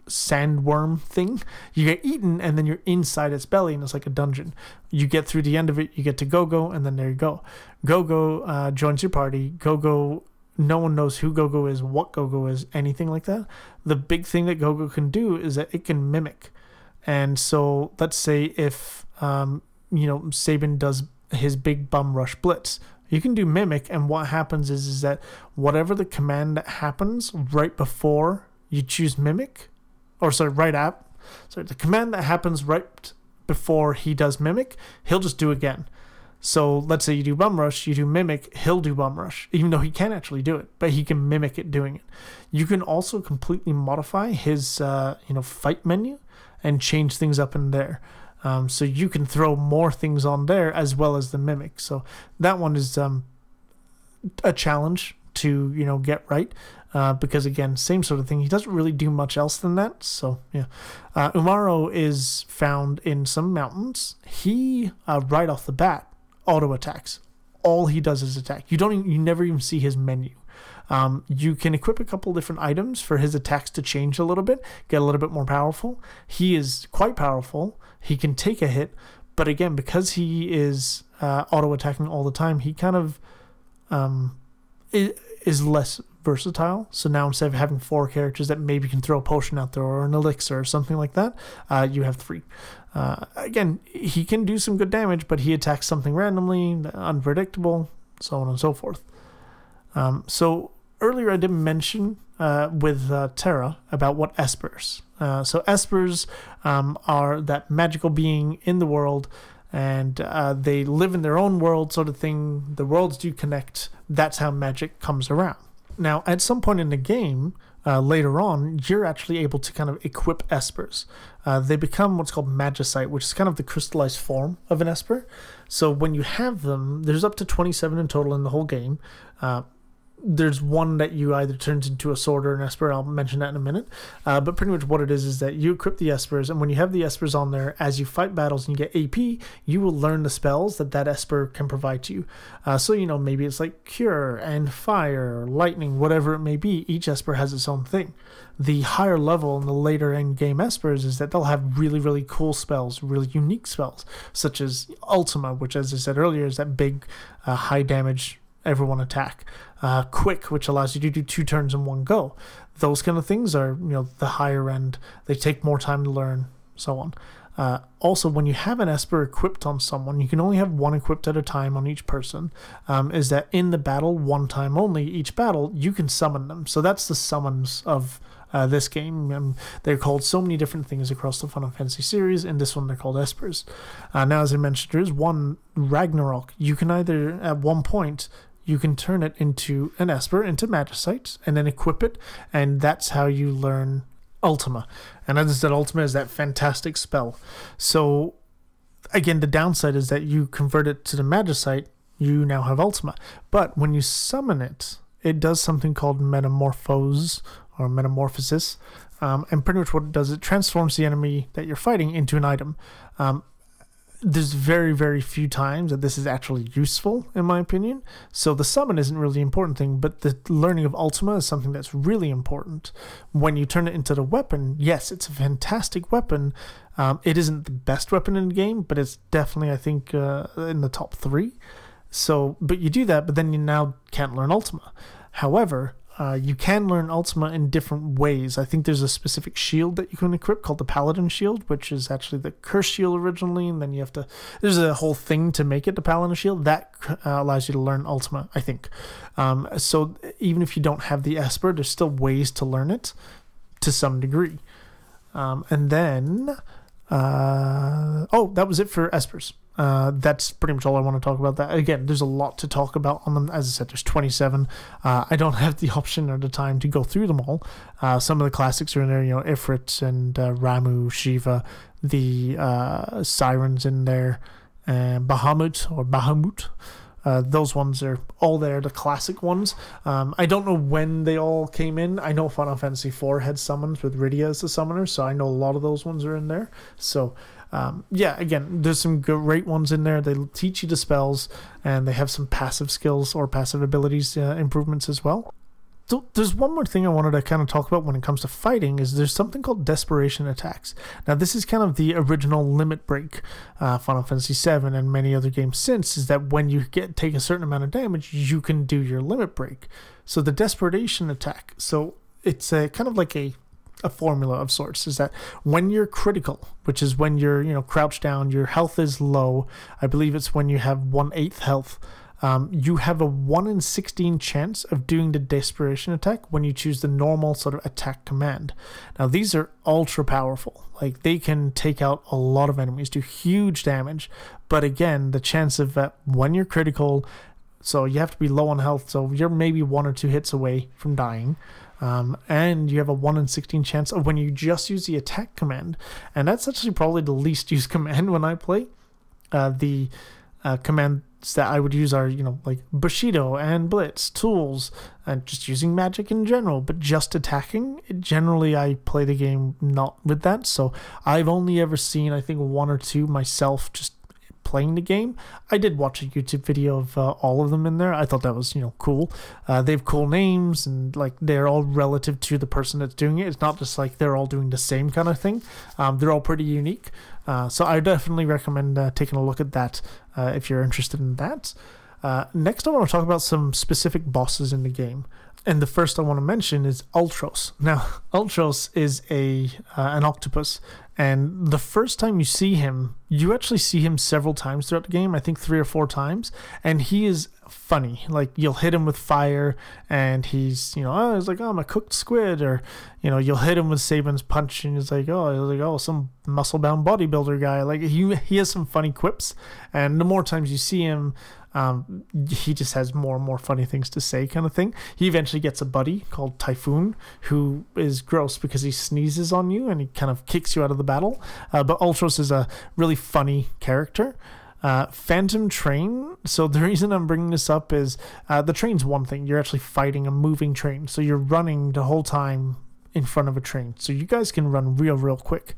sandworm thing. You get eaten, and then you're inside its belly, and it's like a dungeon. You get through the end of it, you get to Gogo, and then there you go. Gogo uh, joins your party. Gogo no one knows who Gogo is, what Gogo is, anything like that. The big thing that Gogo can do is that it can mimic. And so let's say if um, you know Sabin does his big bum rush blitz, you can do mimic, and what happens is is that whatever the command that happens right before you choose mimic, or sorry, right at sorry, the command that happens right before he does mimic, he'll just do again. So let's say you do bum rush, you do mimic, he'll do bum rush, even though he can't actually do it, but he can mimic it doing it. You can also completely modify his uh, you know fight menu and change things up in there. Um, so you can throw more things on there as well as the mimic. So that one is um, a challenge to you know get right. Uh, because again, same sort of thing. He doesn't really do much else than that. So yeah, uh, Umaro is found in some mountains. He uh, right off the bat auto attacks. All he does is attack. You don't even, you never even see his menu. Um, you can equip a couple different items for his attacks to change a little bit, get a little bit more powerful. He is quite powerful. He can take a hit, but again, because he is uh, auto attacking all the time, he kind of um, is less versatile. So now instead of having four characters that maybe can throw a potion out there or an elixir or something like that, uh, you have three. Uh, again, he can do some good damage, but he attacks something randomly, unpredictable, so on and so forth. Um, so earlier I didn't mention uh, with uh, Terra about what espers. Uh, so espers um, are that magical being in the world, and uh, they live in their own world, sort of thing. The worlds do connect. That's how magic comes around. Now, at some point in the game, uh, later on, you're actually able to kind of equip espers. Uh, they become what's called magicite, which is kind of the crystallized form of an esper. So when you have them, there's up to 27 in total in the whole game. Uh, there's one that you either turns into a sword or an esper. I'll mention that in a minute. Uh, but pretty much what it is is that you equip the espers, and when you have the espers on there, as you fight battles and you get AP, you will learn the spells that that esper can provide to you. Uh, so you know maybe it's like cure and fire, or lightning, whatever it may be. Each esper has its own thing. The higher level and the later end game espers is that they'll have really really cool spells, really unique spells, such as Ultima, which as I said earlier is that big uh, high damage everyone attack. Uh, quick, which allows you to do two turns in one go. Those kind of things are, you know, the higher end. They take more time to learn, so on. Uh, also, when you have an Esper equipped on someone, you can only have one equipped at a time on each person. Um, is that in the battle, one time only, each battle, you can summon them. So that's the summons of uh, this game. Um, they're called so many different things across the Final Fantasy series. In this one, they're called Espers. Uh, now, as I mentioned, there is one Ragnarok. You can either, at one point, you can turn it into an Esper, into Magicite, and then equip it, and that's how you learn Ultima. And as I said, Ultima is that fantastic spell. So, again, the downside is that you convert it to the Magicite, you now have Ultima. But when you summon it, it does something called Metamorphose or Metamorphosis. Um, and pretty much what it does, it transforms the enemy that you're fighting into an item. Um, there's very very few times that this is actually useful in my opinion. So the summon isn't really the important thing but the learning of ultima is something that's really important. When you turn it into the weapon yes it's a fantastic weapon. Um, it isn't the best weapon in the game but it's definitely i think uh, in the top three. So but you do that but then you now can't learn ultima. However uh, you can learn Ultima in different ways. I think there's a specific shield that you can equip called the Paladin Shield, which is actually the Curse Shield originally, and then you have to. There's a whole thing to make it the Paladin Shield that uh, allows you to learn Ultima. I think. Um, so even if you don't have the Esper, there's still ways to learn it to some degree. Um, and then, uh, oh, that was it for Espers. Uh, that's pretty much all I want to talk about. That again, there's a lot to talk about on them. As I said, there's 27. Uh, I don't have the [laughs] option or the time to go through them all. Uh, some of the classics are in there, you know, Ifrit and uh, Ramuh, Shiva, the uh, Sirens in there, and Bahamut or Bahamut. Uh, those ones are all there, the classic ones. Um, I don't know when they all came in. I know Final Fantasy IV had summons with Rydia as the summoner, so I know a lot of those ones are in there. So um, yeah, again, there's some great ones in there. They teach you the spells, and they have some passive skills or passive abilities uh, improvements as well. So there's one more thing I wanted to kind of talk about when it comes to fighting is there's something called desperation attacks. Now this is kind of the original limit break, uh, Final Fantasy VII and many other games since is that when you get take a certain amount of damage, you can do your limit break. So the desperation attack, so it's a kind of like a a formula of sorts is that when you're critical, which is when you're you know crouched down, your health is low. I believe it's when you have one eighth health. Um, you have a 1 in 16 chance of doing the desperation attack when you choose the normal sort of attack command. Now, these are ultra powerful. Like, they can take out a lot of enemies, do huge damage. But again, the chance of that when you're critical, so you have to be low on health, so you're maybe one or two hits away from dying. Um, and you have a 1 in 16 chance of when you just use the attack command. And that's actually probably the least [laughs] used command when I play. Uh, the uh, commands that I would use are, you know, like Bushido and Blitz, tools, and just using magic in general, but just attacking. Generally, I play the game not with that. So I've only ever seen, I think, one or two myself just playing the game. I did watch a YouTube video of uh, all of them in there. I thought that was you know cool. Uh, they have cool names and like they're all relative to the person that's doing it. It's not just like they're all doing the same kind of thing. Um, they're all pretty unique. Uh, so I definitely recommend uh, taking a look at that uh, if you're interested in that. Uh, next, I want to talk about some specific bosses in the game. And the first I want to mention is Ultros. [laughs] Now, Ultros is a an octopus, And the first time you see him, you actually see him several times throughout the game, I think three or four times, and he is funny. Like you'll hit him with fire and he's, you know, oh, he's like, oh, I'm a cooked squid, or you know, you'll hit him with Sabin's punch and he's like, oh, he's like, oh, some muscle bound bodybuilder guy. Like he he has some funny quips, and the more times you see him, um, he just has more and more funny things to say, kind of thing. He eventually gets a buddy called Typhoon, who is gross because he sneezes on you and he kind of kicks you out of the battle. Uh, but Ultros is a really funny character. Uh, Phantom Train. So the [laughs] reason I'm bringing this up is uh, the train's one thing. You're actually fighting a moving train, so you're running the whole time in front of a train. So you guys can run real, real quick.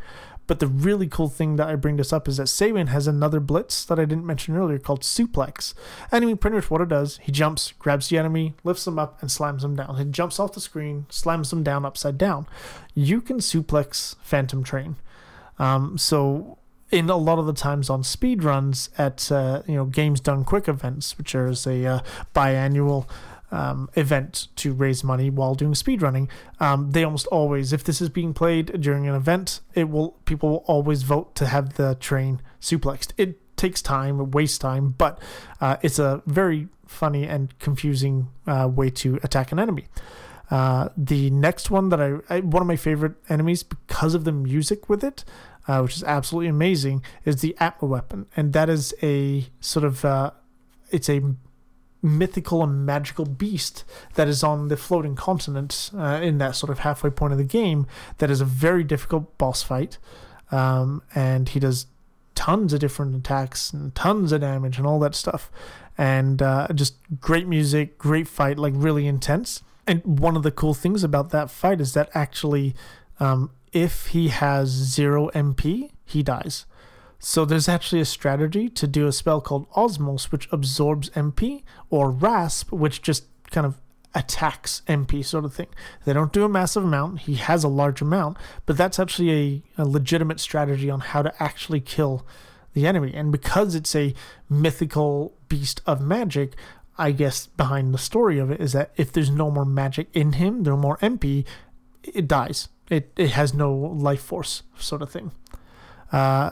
But the really cool thing that I bring this up is that Sabin has another blitz that I didn't mention earlier called Suplex. Enemy, pretty much what it does, he jumps, grabs the enemy, lifts them up, and slams them down. He jumps off the screen, slams them down upside down. You can suplex Phantom Train. Um, so in a lot of the times on speed runs at uh, you know games done quick events, which is a uh, biannual um, event to raise money while doing speedrunning. Um, they almost always, if this is being played during an event, it will people will always vote to have the train suplexed. It takes time, it wastes time, but uh, it's a very funny and confusing uh, way to attack an enemy. Uh, the next one that I, I, one of my favorite enemies because of the music with it, uh, which is absolutely amazing, is the Atma weapon, and that is a sort of uh, it's a mythical and magical beast that is on the floating continent uh, in that sort of halfway point of the game that is a very difficult boss fight. Um, and he does tons of different attacks and tons of damage and all that stuff. And uh, just great music great fight like really intense. And one of the cool things about that fight is that actually um, if he has zero mp he dies so there's actually a strategy to do a spell called Osmose, which absorbs MP, or Rasp, which just kind of attacks MP sort of thing. They don't do a massive amount. He has a large amount, but that's actually a, a legitimate strategy on how to actually kill the enemy. And because it's a mythical beast of magic, I guess behind the story of it is that if there's no more magic in him, no more MP, it dies. It it has no life force, sort of thing. Uh,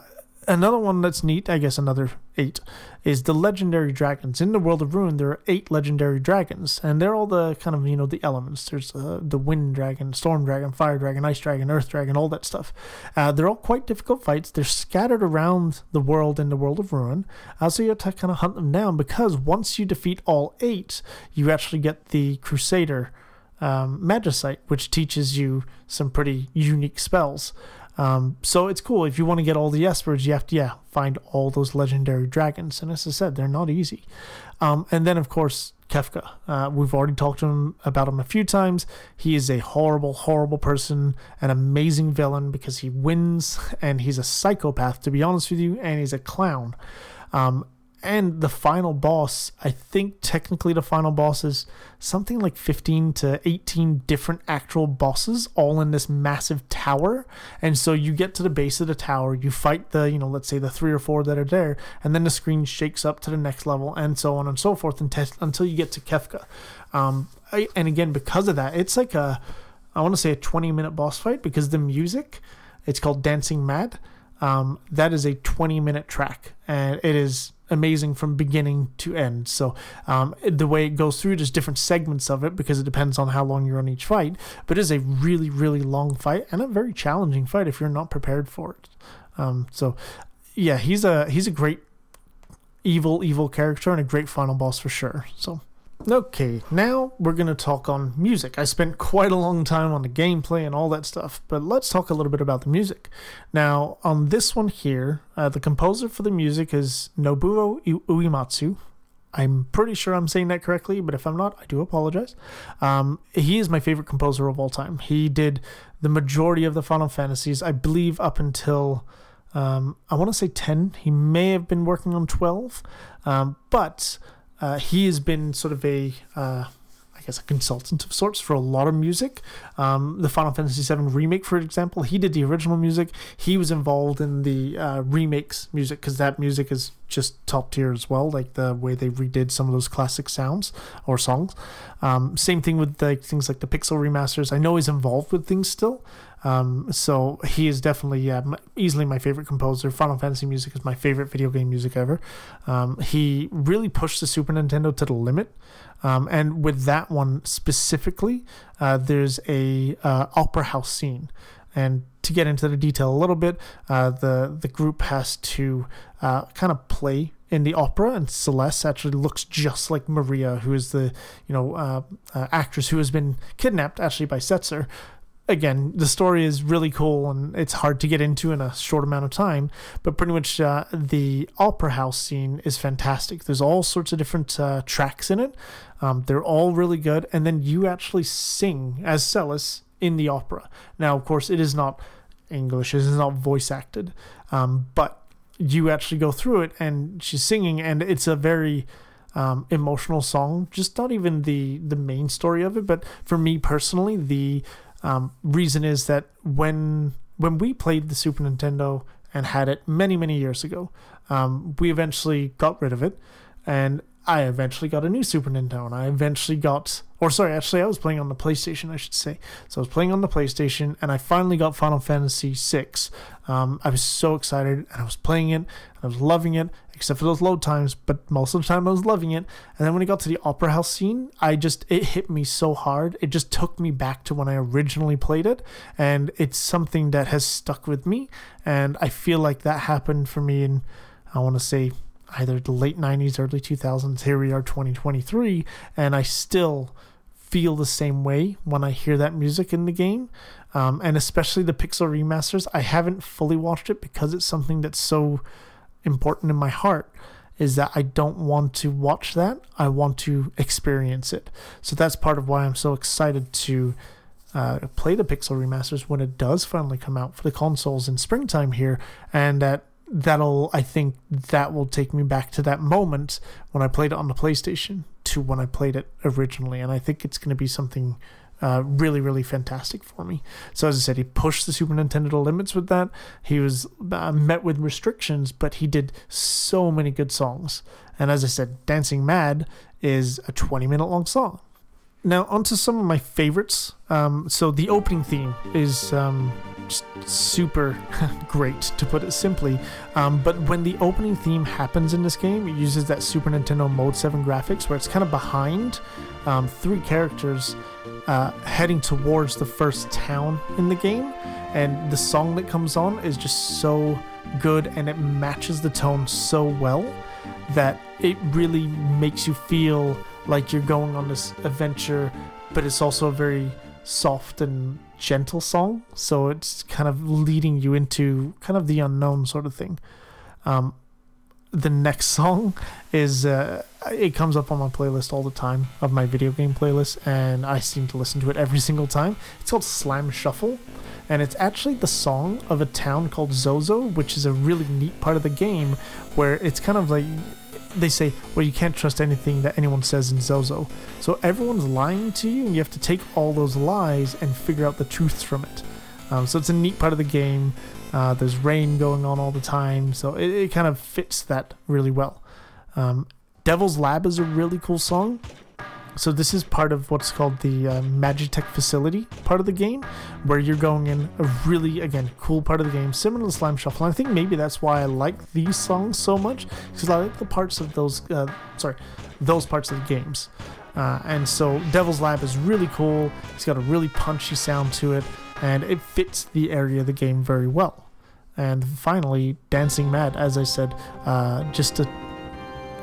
another one that's neat, I guess another eight, is the legendary dragons. In the world of Ruin, there are eight legendary dragons, and they're all the kind of, you know, the elements. There's uh, the wind dragon, storm dragon, fire dragon, ice dragon, earth dragon, all that stuff. Uh, they're all quite difficult fights. They're scattered around the world in the world of Ruin, uh, so you have to kind of hunt them down because once you defeat all eight, you actually get the Crusader um, Magicite, which teaches you some pretty unique spells. Um, so it's cool. If you want to get all the Espers, you have to, yeah, find all those legendary dragons. And as I said, they're not easy. Um, and then, of course, Kefka. Uh, we've already talked to him about him a few times. He is a horrible, horrible person, an amazing villain because he wins [laughs] and he's a psychopath, to be honest with you, and he's a clown. Um, and the final boss, I think technically the final boss is something like 15 to 18 different actual bosses all in this massive tower. And so you get to the base of the tower, you fight the, you know, let's say the three or four that are there, and then the screen shakes up to the next level and so on and so forth until you get to Kefka. Um, I, and again, because of that, it's like a, I want to say a 20 minute boss fight because the music, it's called Dancing Mad. Um, that is a 20 minute track and it is amazing from beginning to end. So um, the way it goes through, there's different segments of it because it depends on how long you're on each fight. But it is a really, really long fight and a very challenging fight if you're not prepared for it. Um, so yeah, he's a he's a great evil, evil character and a great final boss for sure. So Okay, now we're going to talk on music. I spent quite a long time on the gameplay and all that stuff, but let's talk a little bit about the music. Now, on this one here, uh, the composer for the music is Nobuo Uematsu. I'm pretty sure I'm saying that correctly, but if I'm not, I do apologize. Um, he is my favorite composer of all time. He did the majority of the Final Fantasies, I believe, up until um, I want to say 10. He may have been working on 12, um, but uh, he has been sort of a, uh, I guess, a consultant of sorts for a lot of music. Um, the Final Fantasy VII remake, for example, he did the original music. He was involved in the uh, remakes music because that music is just top tier as well. Like the way they redid some of those classic sounds or songs. Um, same thing with like things like the Pixel remasters. I know he's involved with things still. Um, so he is definitely yeah, easily my favorite composer. Final Fantasy music is my favorite video game music ever. Um, he really pushed the Super Nintendo to the limit. Um, and with that one specifically, uh, there's a uh, opera house scene. And to get into the detail a little bit, uh, the the group has to uh, kind of play in the opera, and Celes actually looks just like Maria, who is the you know uh, uh, actress who has been kidnapped actually by Setzer. Again, the story is really cool and it's hard to get into in a short amount of time, but pretty much uh, the opera house scene is fantastic. There's all sorts of different uh, tracks in it. Um, they're all really good, and then you actually sing as Celes in the opera. Now, of course, it is not English, it is not voice acted, um, but you actually go through it and she's singing, and it's a very um, emotional song. Just not even the the main story of it, but for me personally, the um, reason is that when when we played the Super Nintendo and had it many many years ago, um, we eventually got rid of it, and I eventually got a new Super Nintendo, and I eventually got, or sorry, actually, I was playing on the PlayStation, I should say. So I was playing on the PlayStation, and I finally got Final Fantasy VI. Um, I was so excited, and I was playing it, and I was loving it, except for those load times, but most of the time I was loving it. And then when it got to the Opera House scene, I just, it hit me so hard. It just took me back to when I originally played it, and it's something that has stuck with me, and I feel like that happened for me in, I want to say, either the late 90s, early 2000s. Here we are, 2023, and I still feel the same way when I hear that music in the game. Um, and especially the Pixel remasters. I haven't fully watched it because it's something that's so important in my heart. Is that I don't want to watch that. I want to experience it. So that's part of why I'm so excited to uh, play the Pixel remasters when it does finally come out for the consoles in springtime here, and that that'll I think that will take me back to that moment when I played it on the PlayStation to when I played it originally, and I think it's going to be something uh, really really fantastic for me. So as I said, he pushed the Super Nintendo to limits with that. He was uh, met with restrictions, but he did so many good songs. And as I said, Dancing Mad is a 20 minute long song. Now, onto some of my favorites. Um, so, the opening theme is um, super [laughs] great, to put it simply. Um, but when the opening theme happens in this game, it uses that Super Nintendo Mode 7 graphics where it's kind of behind um, three characters uh, heading towards the first town in the game. And the song that comes on is just so good and it matches the tone so well that it really makes you feel like you're going on this adventure, but it's also a very soft and gentle song. So it's kind of leading you into kind of the unknown sort of thing. Um, the next [laughs] song is uh, it comes up on my playlist all the time of my video game playlist, and I seem to listen to it every [laughs] single time. It's called Slam Shuffle, and it's actually the song of a town called Zozo, which is a really neat part of the game where it's kind of like they say, well, you can't trust anything that anyone says in Zozo. So everyone's lying to you, and you have to take all those lies and figure out the truths from it. Um, so it's a neat part of the game. Uh, there's rain going on all the time, so it, it kind of fits that really well. Um, Devil's Lab is a really cool song. So this is part of what's called the uh, Magitech facility part of the game, where you're going in a really again cool part of the game, similar to Slam Shuffle. And I think maybe that's why I like these songs so much because I like the parts of those. Uh, sorry, those parts of the games. Uh, and so Devil's Lab is really cool. It's got a really punchy sound to it, and it fits the area of the game very well. And finally, Dancing Mad, as I said, uh, just a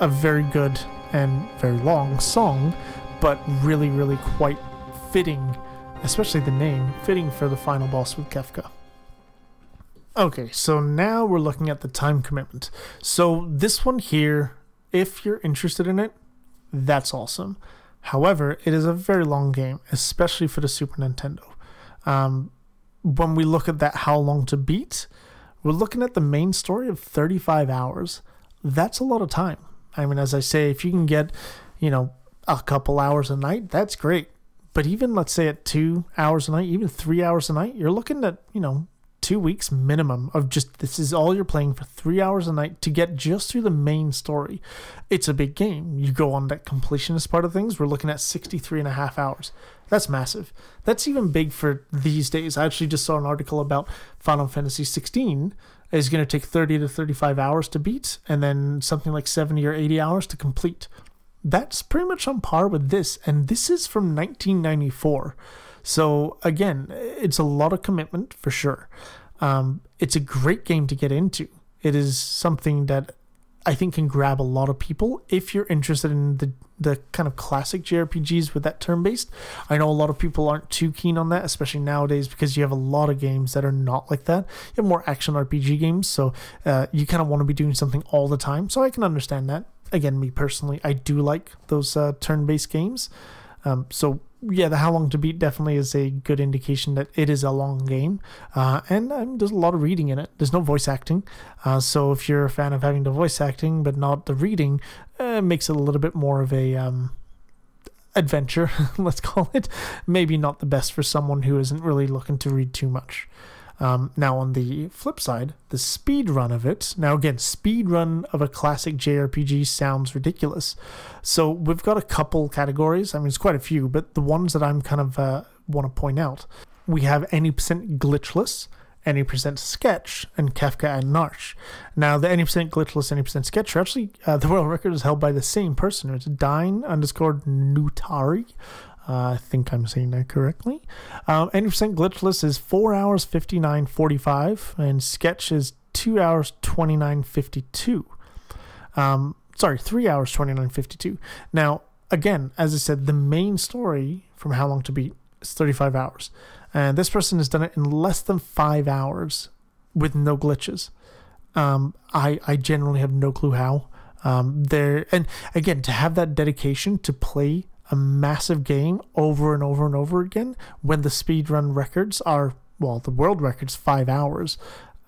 a very good and very long song but really, really quite fitting, especially the name, fitting for the final boss with Kefka. Okay, so now we're looking at the time commitment. So this one here, if you're interested in it, that's awesome. However, it is a very long game, especially for the Super Nintendo. Um, when we look at that how long to beat, we're looking at the main story of 35 hours. That's a lot of time. I mean, as I say, if you can get, you know, a couple hours a night, that's great. But even let's say at two hours a night, even three hours a night, you're looking at, you know, two weeks minimum of just this is all you're playing for three hours a night to get just through the main story. It's a big game. You go on that completionist part of things, we're looking at 63 and a half hours. That's massive. That's even big for these days. I actually just saw an article about Final Fantasy 16 is going to take 30 to 35 hours to beat and then something like 70 or 80 hours to complete. That's pretty much on par with this and this is from 1994. So again, it's a lot of commitment for sure. Um, it's a great game to get into. It is something that I think can grab a lot of people if you're interested in the the kind of classic JRPGs with that turn based. I know a lot of people aren't too keen on that, especially nowadays because you have a lot of games that are not like that. You have more action RPG games, so uh, you kind of want to be doing something all the time. So I can understand that. Again, me personally, I do like those uh, turn based games. Um, so yeah, the how long to beat definitely is a good indication that it is a long game, uh, and um, there's a lot of reading in it. There's no voice acting, uh, so if you're a fan of having the voice acting but not the reading, uh, it makes it a little bit more of a um, adventure, [laughs] let's call it. Maybe not the best for someone who isn't really looking to read too much. Um, now, on the flip side, the speed run of it. Now, again, speed run of a classic JRPG sounds ridiculous. So we've got a couple categories. I mean, it's quite a few, but the ones that I'm kind of uh, want to point out, we have any percent glitchless, any percent sketch, and Kefka and Narshe. Now, the any percent glitchless, any percent sketch are actually uh, [laughs] the world record is held by the same person. It's Dine underscore Nutari. I think I'm saying that correctly. Um, any percent glitchless is 4 hours 59.45, and sketch is 2 hours 29.52. Um, sorry, 3 hours 29.52. Now, again, as I said, the main story from How Long to Beat is 35 hours. And this person has done it in less than 5 hours with no glitches. Um, I, I generally have no clue how. Um, there and again to have that dedication to play a massive game over and over and over again when the speedrun records are well the world records five hours.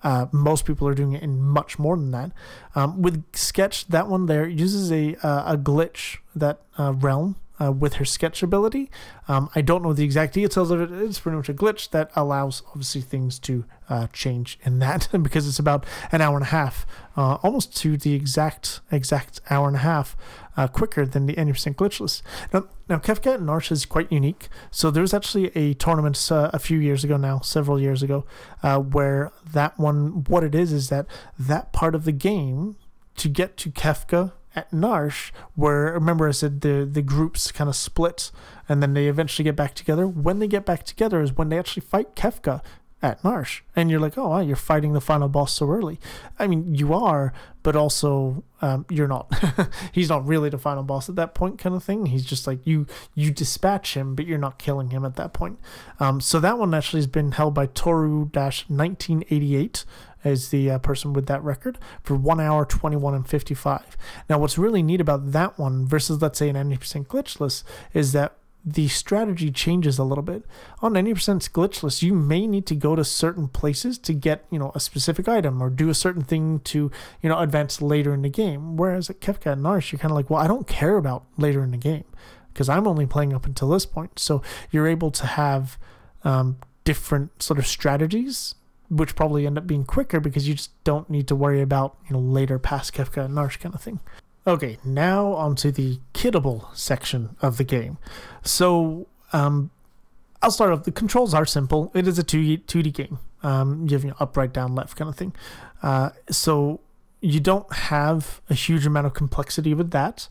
Uh, most people are doing it in much more than that. Um, with sketch that one there uses a uh, a glitch that uh, Relm uh, with her sketch ability. Um, I don't know the exact details of it. It's pretty much a glitch that allows obviously things to uh, change in that [laughs] because it's about an hour and a half, uh, almost to the exact exact hour and a half uh, quicker than the any percent glitchless. Now, now Kefka and Narshe is quite unique. So there was actually a tournament uh, a few years ago now, several years ago, uh, where that one, what it is, is that that part of the game to get to Kefka at Narshe, where remember I said the the groups kind of split and then they eventually get back together. When they get back together is when they actually fight Kefka at Narshe, and you're like, oh, wow, you're fighting the final boss so early. I mean, you are, but also um, you're not. [laughs] He's not really the final boss at that point, kind of thing. He's just like you you dispatch him, but you're not killing him at that point. Um, so that one actually has been held by Toru 1988 as the uh, person with that record for 1 hour 21 and 55. Now, what's really neat about that one versus, let's say, an any percent glitchless is that the strategy changes a little bit. On any percent glitchless, you may need to go to certain places to get, you know, a specific item or do a certain thing to, you know, advance later in the game. Whereas at Kefka and Narshe, you're kind of like, well, I don't care about later in the game because I'm only playing up until this point. So you're able to have um, different sort of strategies which probably end up being quicker because you just don't need to worry about you know later past Kefka and Narshe kind of thing. Okay, now onto the kiddable section of the game. So um, I'll start off. The controls are simple. It is a 2D, 2D game. Um, you have you know, up, right, down, left kind of thing. Uh, so you don't have a huge amount of complexity with that.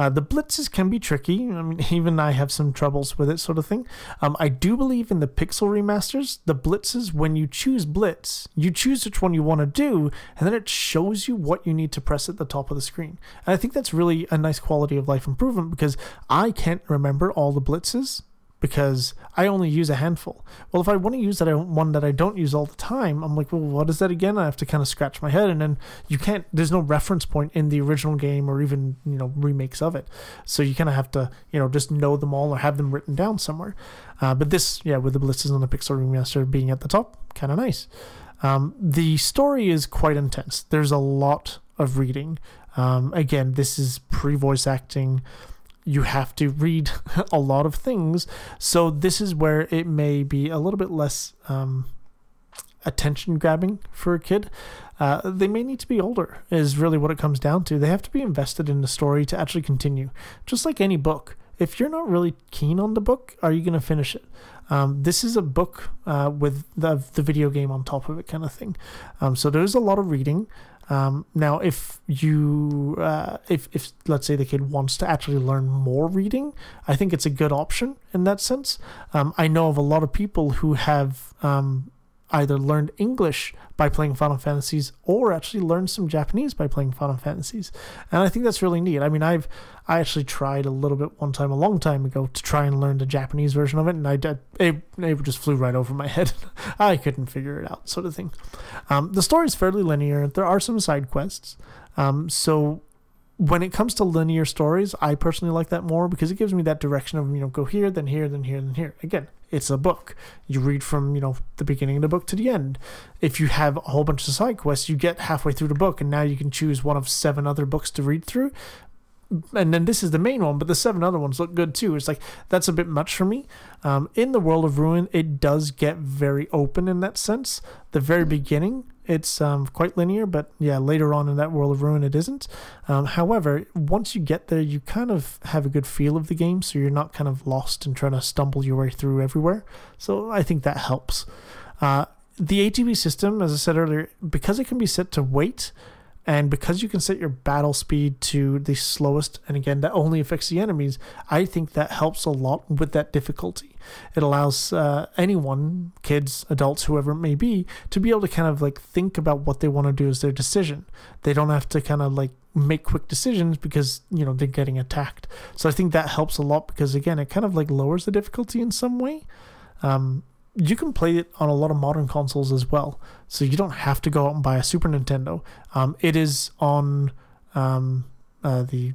Uh, the blitzes can be tricky. I mean, [laughs] even I have some troubles with it, sort of thing. Um, I do believe in the pixel remasters, the blitzes, when you choose blitz, you choose which one you want to do, and then it shows you what you need to press at the top of the screen. And I think that's really a nice quality of life improvement because I can't remember all the blitzes because I only use a handful. Well, if I want to use that one that I don't use all the time, I'm like, well, what is that again? I have to kind of scratch my head, and then you can't. There's no reference point in the original game or even you know remakes of it, so you kind of have to you know just know them all or have them written down somewhere. Uh, but this, yeah, with the blitzes on the Pixel Remaster being at the top, kind of nice. Um, the story is quite intense. There's a lot of reading. Um, again, this is pre-voice acting you have to read [laughs] a lot of things. So this is where it may be a little bit less um, attention grabbing for a kid, uh, they may need to be older, is really what it comes down to. They have to be invested in the story to actually continue. Just like any book. If you're not really keen on the book, are you going to finish it? Um, this is a book uh, with the, the video game on top of it, kind of thing. Um, so there's a lot of reading. Um, now, if you, uh, if, if let's say the kid wants to actually learn more reading, I think it's a good option in that sense. Um, I know of a lot of people who have um, either learned English by playing Final Fantasies or actually learned some Japanese by playing Final Fantasies. And I think that's really neat. I mean, I've I actually tried a little bit one time a long time ago to try and learn the Japanese version of it, and I did, it, it just flew right over my [laughs] head. I couldn't figure it out, sort of thing. Um, the story is fairly linear. There are some side quests. Um, so when it comes to linear stories, I personally like that more because it gives me that direction of, you know, go here, then here, then here, then here. Again, it's a book. You read from, you know, the beginning of the book to the end. If you have a whole bunch of side quests, you get halfway through the book and now you can choose one of seven other books to read through. And then this is the main one, but the seven other ones look good too. It's like that's a bit much for me. Um, in the world of Ruin, it does get very open in that sense. The very beginning, it's um, quite linear, but yeah, later on in that world of ruin, it isn't. Um, however, once you get there, you kind of have a good feel of the game, so you're not kind of lost and trying to stumble your way through everywhere. So I think that helps. Uh, the ATB system, as I said earlier, because it can be set to wait, and because you can set your battle speed to the slowest, and again, that only affects the enemies, I think that helps a lot with that difficulty. It allows uh, anyone, kids, adults, whoever it may be, to be able to kind of like think about what they want to do as their decision. They don't have to kind of like make quick decisions because, you know, they're getting attacked. So I think that helps a lot because, again, it kind of like lowers the difficulty in some way. Um, you can play it on a lot of modern consoles as well. So you don't have to go out and buy a Super Nintendo. Um, it is on um, uh, the,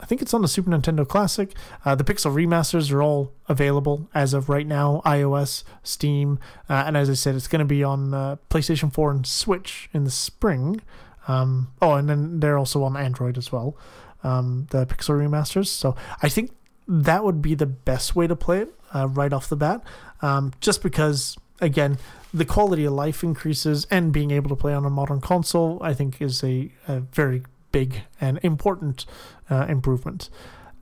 I think it's on the Super Nintendo Classic. Uh, the Pixel remasters are all available as of right now iOS, Steam, uh, and as I said, it's going to be on uh, PlayStation 4 and Switch in the spring. Um, oh, and then they're also on Android as well, um, the Pixel remasters. So I think that would be the best way to play it uh, right off the bat, um, just because again the quality of life increases and being able to play on a modern console I think is a, a very big and important uh, improvement.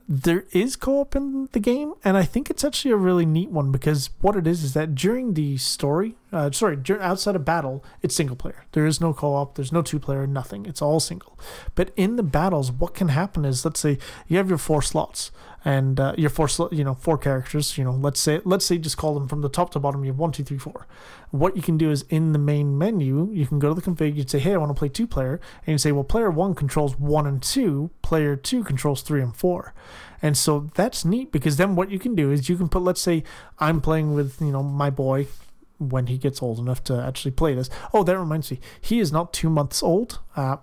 There is co-op in the game, and I think it's actually a really neat one because what it is is that during the story, uh, sorry, outside of battle, it's single player. There is no co-op. There's no two-player. Nothing. It's all single. But in the battles, what can happen is, let's say you have your four slots and uh, your four you know four characters you know let's say let's say just call them from the top to bottom you have one two three four what you can do is in the main menu you can go to the config you'd say hey i want to play two player and you say well player one controls one and two player two controls three and four and so that's neat because then what you can do is you can put let's say i'm playing with you know my boy when he gets old enough to actually play this oh that reminds me he is not two months old uh,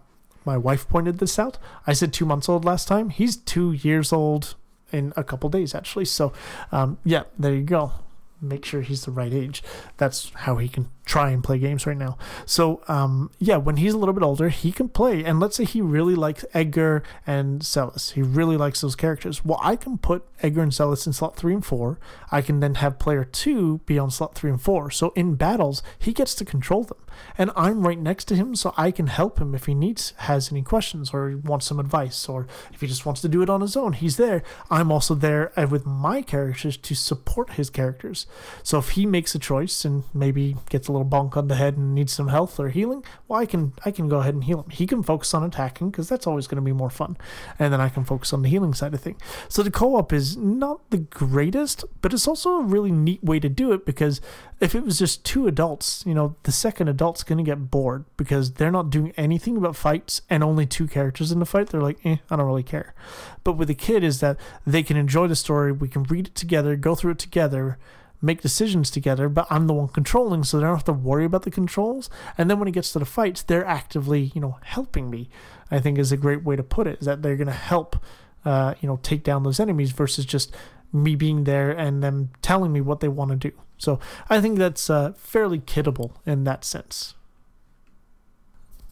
my wife pointed this out. I said two months old last time. He's two years old, in a couple days actually. So um, yeah, there you go. Make sure he's the right age. That's how he can try and play games right now. So um, yeah, when he's a little bit older, he can play. And let's say he really likes Edgar and Celes. He really likes those characters. Well, I can put Edgar and Celes in slot three and four. I can then have player two be on slot three and four. So in battles, he gets to control them, and I'm right next to him, so I can help him if he needs has any questions or wants some advice, or if he just wants to do it on his own. He's there. I'm also there uh, with my characters to support his characters. So if he makes a choice and maybe gets a little bonk on the head and needs some health or healing, well, I can I can go ahead and heal him. He can focus on attacking because that's always going to be more fun, and then I can focus on the healing side of things. So the co-op is not the greatest, but it's also a really neat way to do it because if it was just two adults, you know, the second adult's going to get bored because they're not doing anything about fights and only two characters in the fight. They're like, eh, I don't really care. But with the kid is that they can enjoy the story. We can read it together, go through it together make decisions together, but I'm the one controlling, so they don't have to worry about the controls. And then when it gets to the fights, they're actively, you know, helping me. I think is a great way to put it. Is that they're going to help, uh, you know, take down those enemies versus just me being there and them telling me what they want to do. So I think that's uh, fairly kiddable in that sense.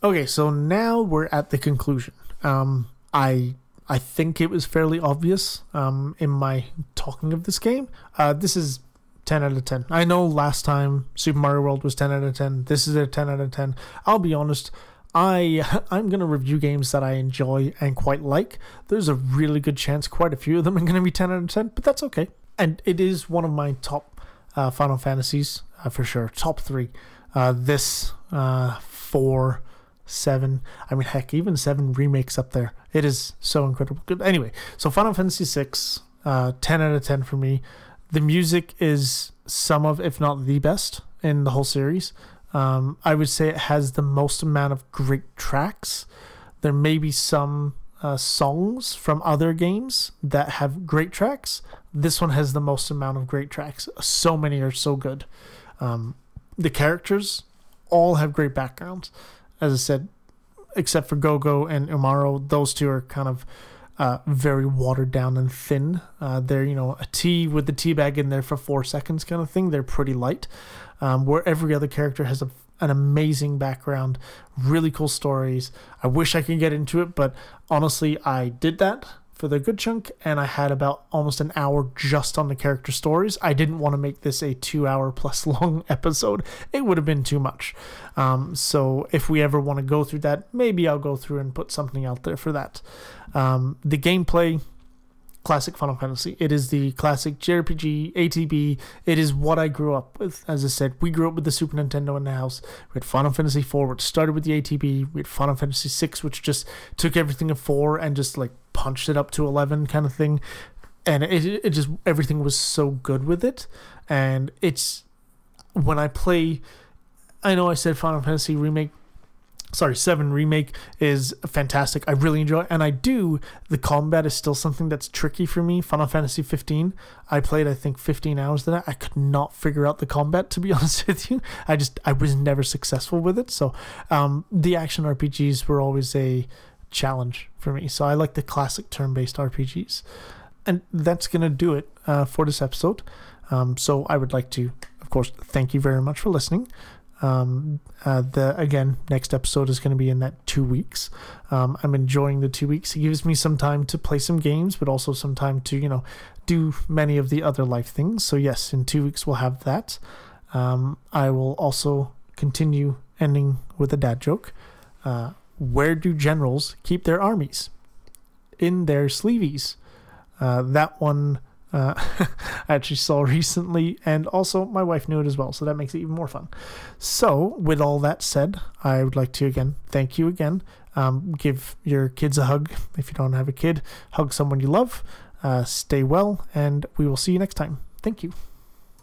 Okay, so now we're at the conclusion. Um, I I think it was fairly obvious um, in my talking of this game. Uh, this is 10 out of 10. I know last time Super Mario World was 10 out of 10. This is a 10 out of 10. I'll be honest, I [laughs] I'm gonna review games that I enjoy and quite like. There's a really good chance quite a few of them are gonna be 10 out of 10, but that's okay. And it is one of my top uh, Final Fantasies uh, for sure, top three. Uh, this uh, four, seven. I mean, heck, even seven remakes up there. It is so incredible good. Anyway, so Final Fantasy six, uh, 10 out of 10 for me. The music is some of, if not the best in the whole series. Um, I would say it has the most amount of great tracks. There may be some uh, songs from other games that have great tracks. This one has the most amount of great tracks. So many are so good. Um, the characters all have great backgrounds. As I said, except for Gogo and Umaro, those two are kind of uh, very watered down and thin. Uh, they're, you know, a tea with the tea bag in there for four seconds kind of thing. They're pretty light. Um, where every other character has a, an amazing background, really cool stories. I wish I could get into it, but honestly, I did that for the good chunk, and I had about almost an hour just on the character stories. I didn't want to make this a two hour plus [laughs] long episode, it would have been too much. Um, so, if we ever want to go through that, maybe I'll go through and put something out there for that. Um, the gameplay classic Final Fantasy. It is the classic JRPG, ATB. It is what I grew up with. As I said, we grew up with the Super Nintendo in the house. We had Final Fantasy IV, which started with the ATB. We had Final Fantasy VI, which just took everything of 4 and just like punched it up to 11 kind of thing. And it, it just, everything was so good with it. And it's, when I play, I know I said Final Fantasy Remake sorry, 7 remake is fantastic. I really enjoy it. And I do, the combat is still something that's tricky for me. Final Fantasy 15, I played, I think, 15 hours that. I could not figure out the combat, to be [laughs] honest with you. I just, I was never successful with it. So um, the action RPGs were always a challenge for me. So I like the classic turn based RPGs. And that's going to do it uh, for this episode. Um, so I would like to, of course, thank you very much for listening. Um, uh, the again, next episode is going to be in that two weeks. Um, I'm enjoying the two weeks. It gives me some time to play some games, but also some time to you know do many of the other life things. So yes, in two weeks we'll have that. Um, I will also continue ending with a dad joke. Uh, where do generals keep their armies? In their sleeveys. Uh, that one uh, [laughs] I actually saw recently, and also my wife knew it as well, so that makes it even more fun. So, with all that said, I would like to again thank you again. Um, give your kids a hug if you don't have a kid, hug someone you love, uh, stay well, and we will see you next time. Thank you.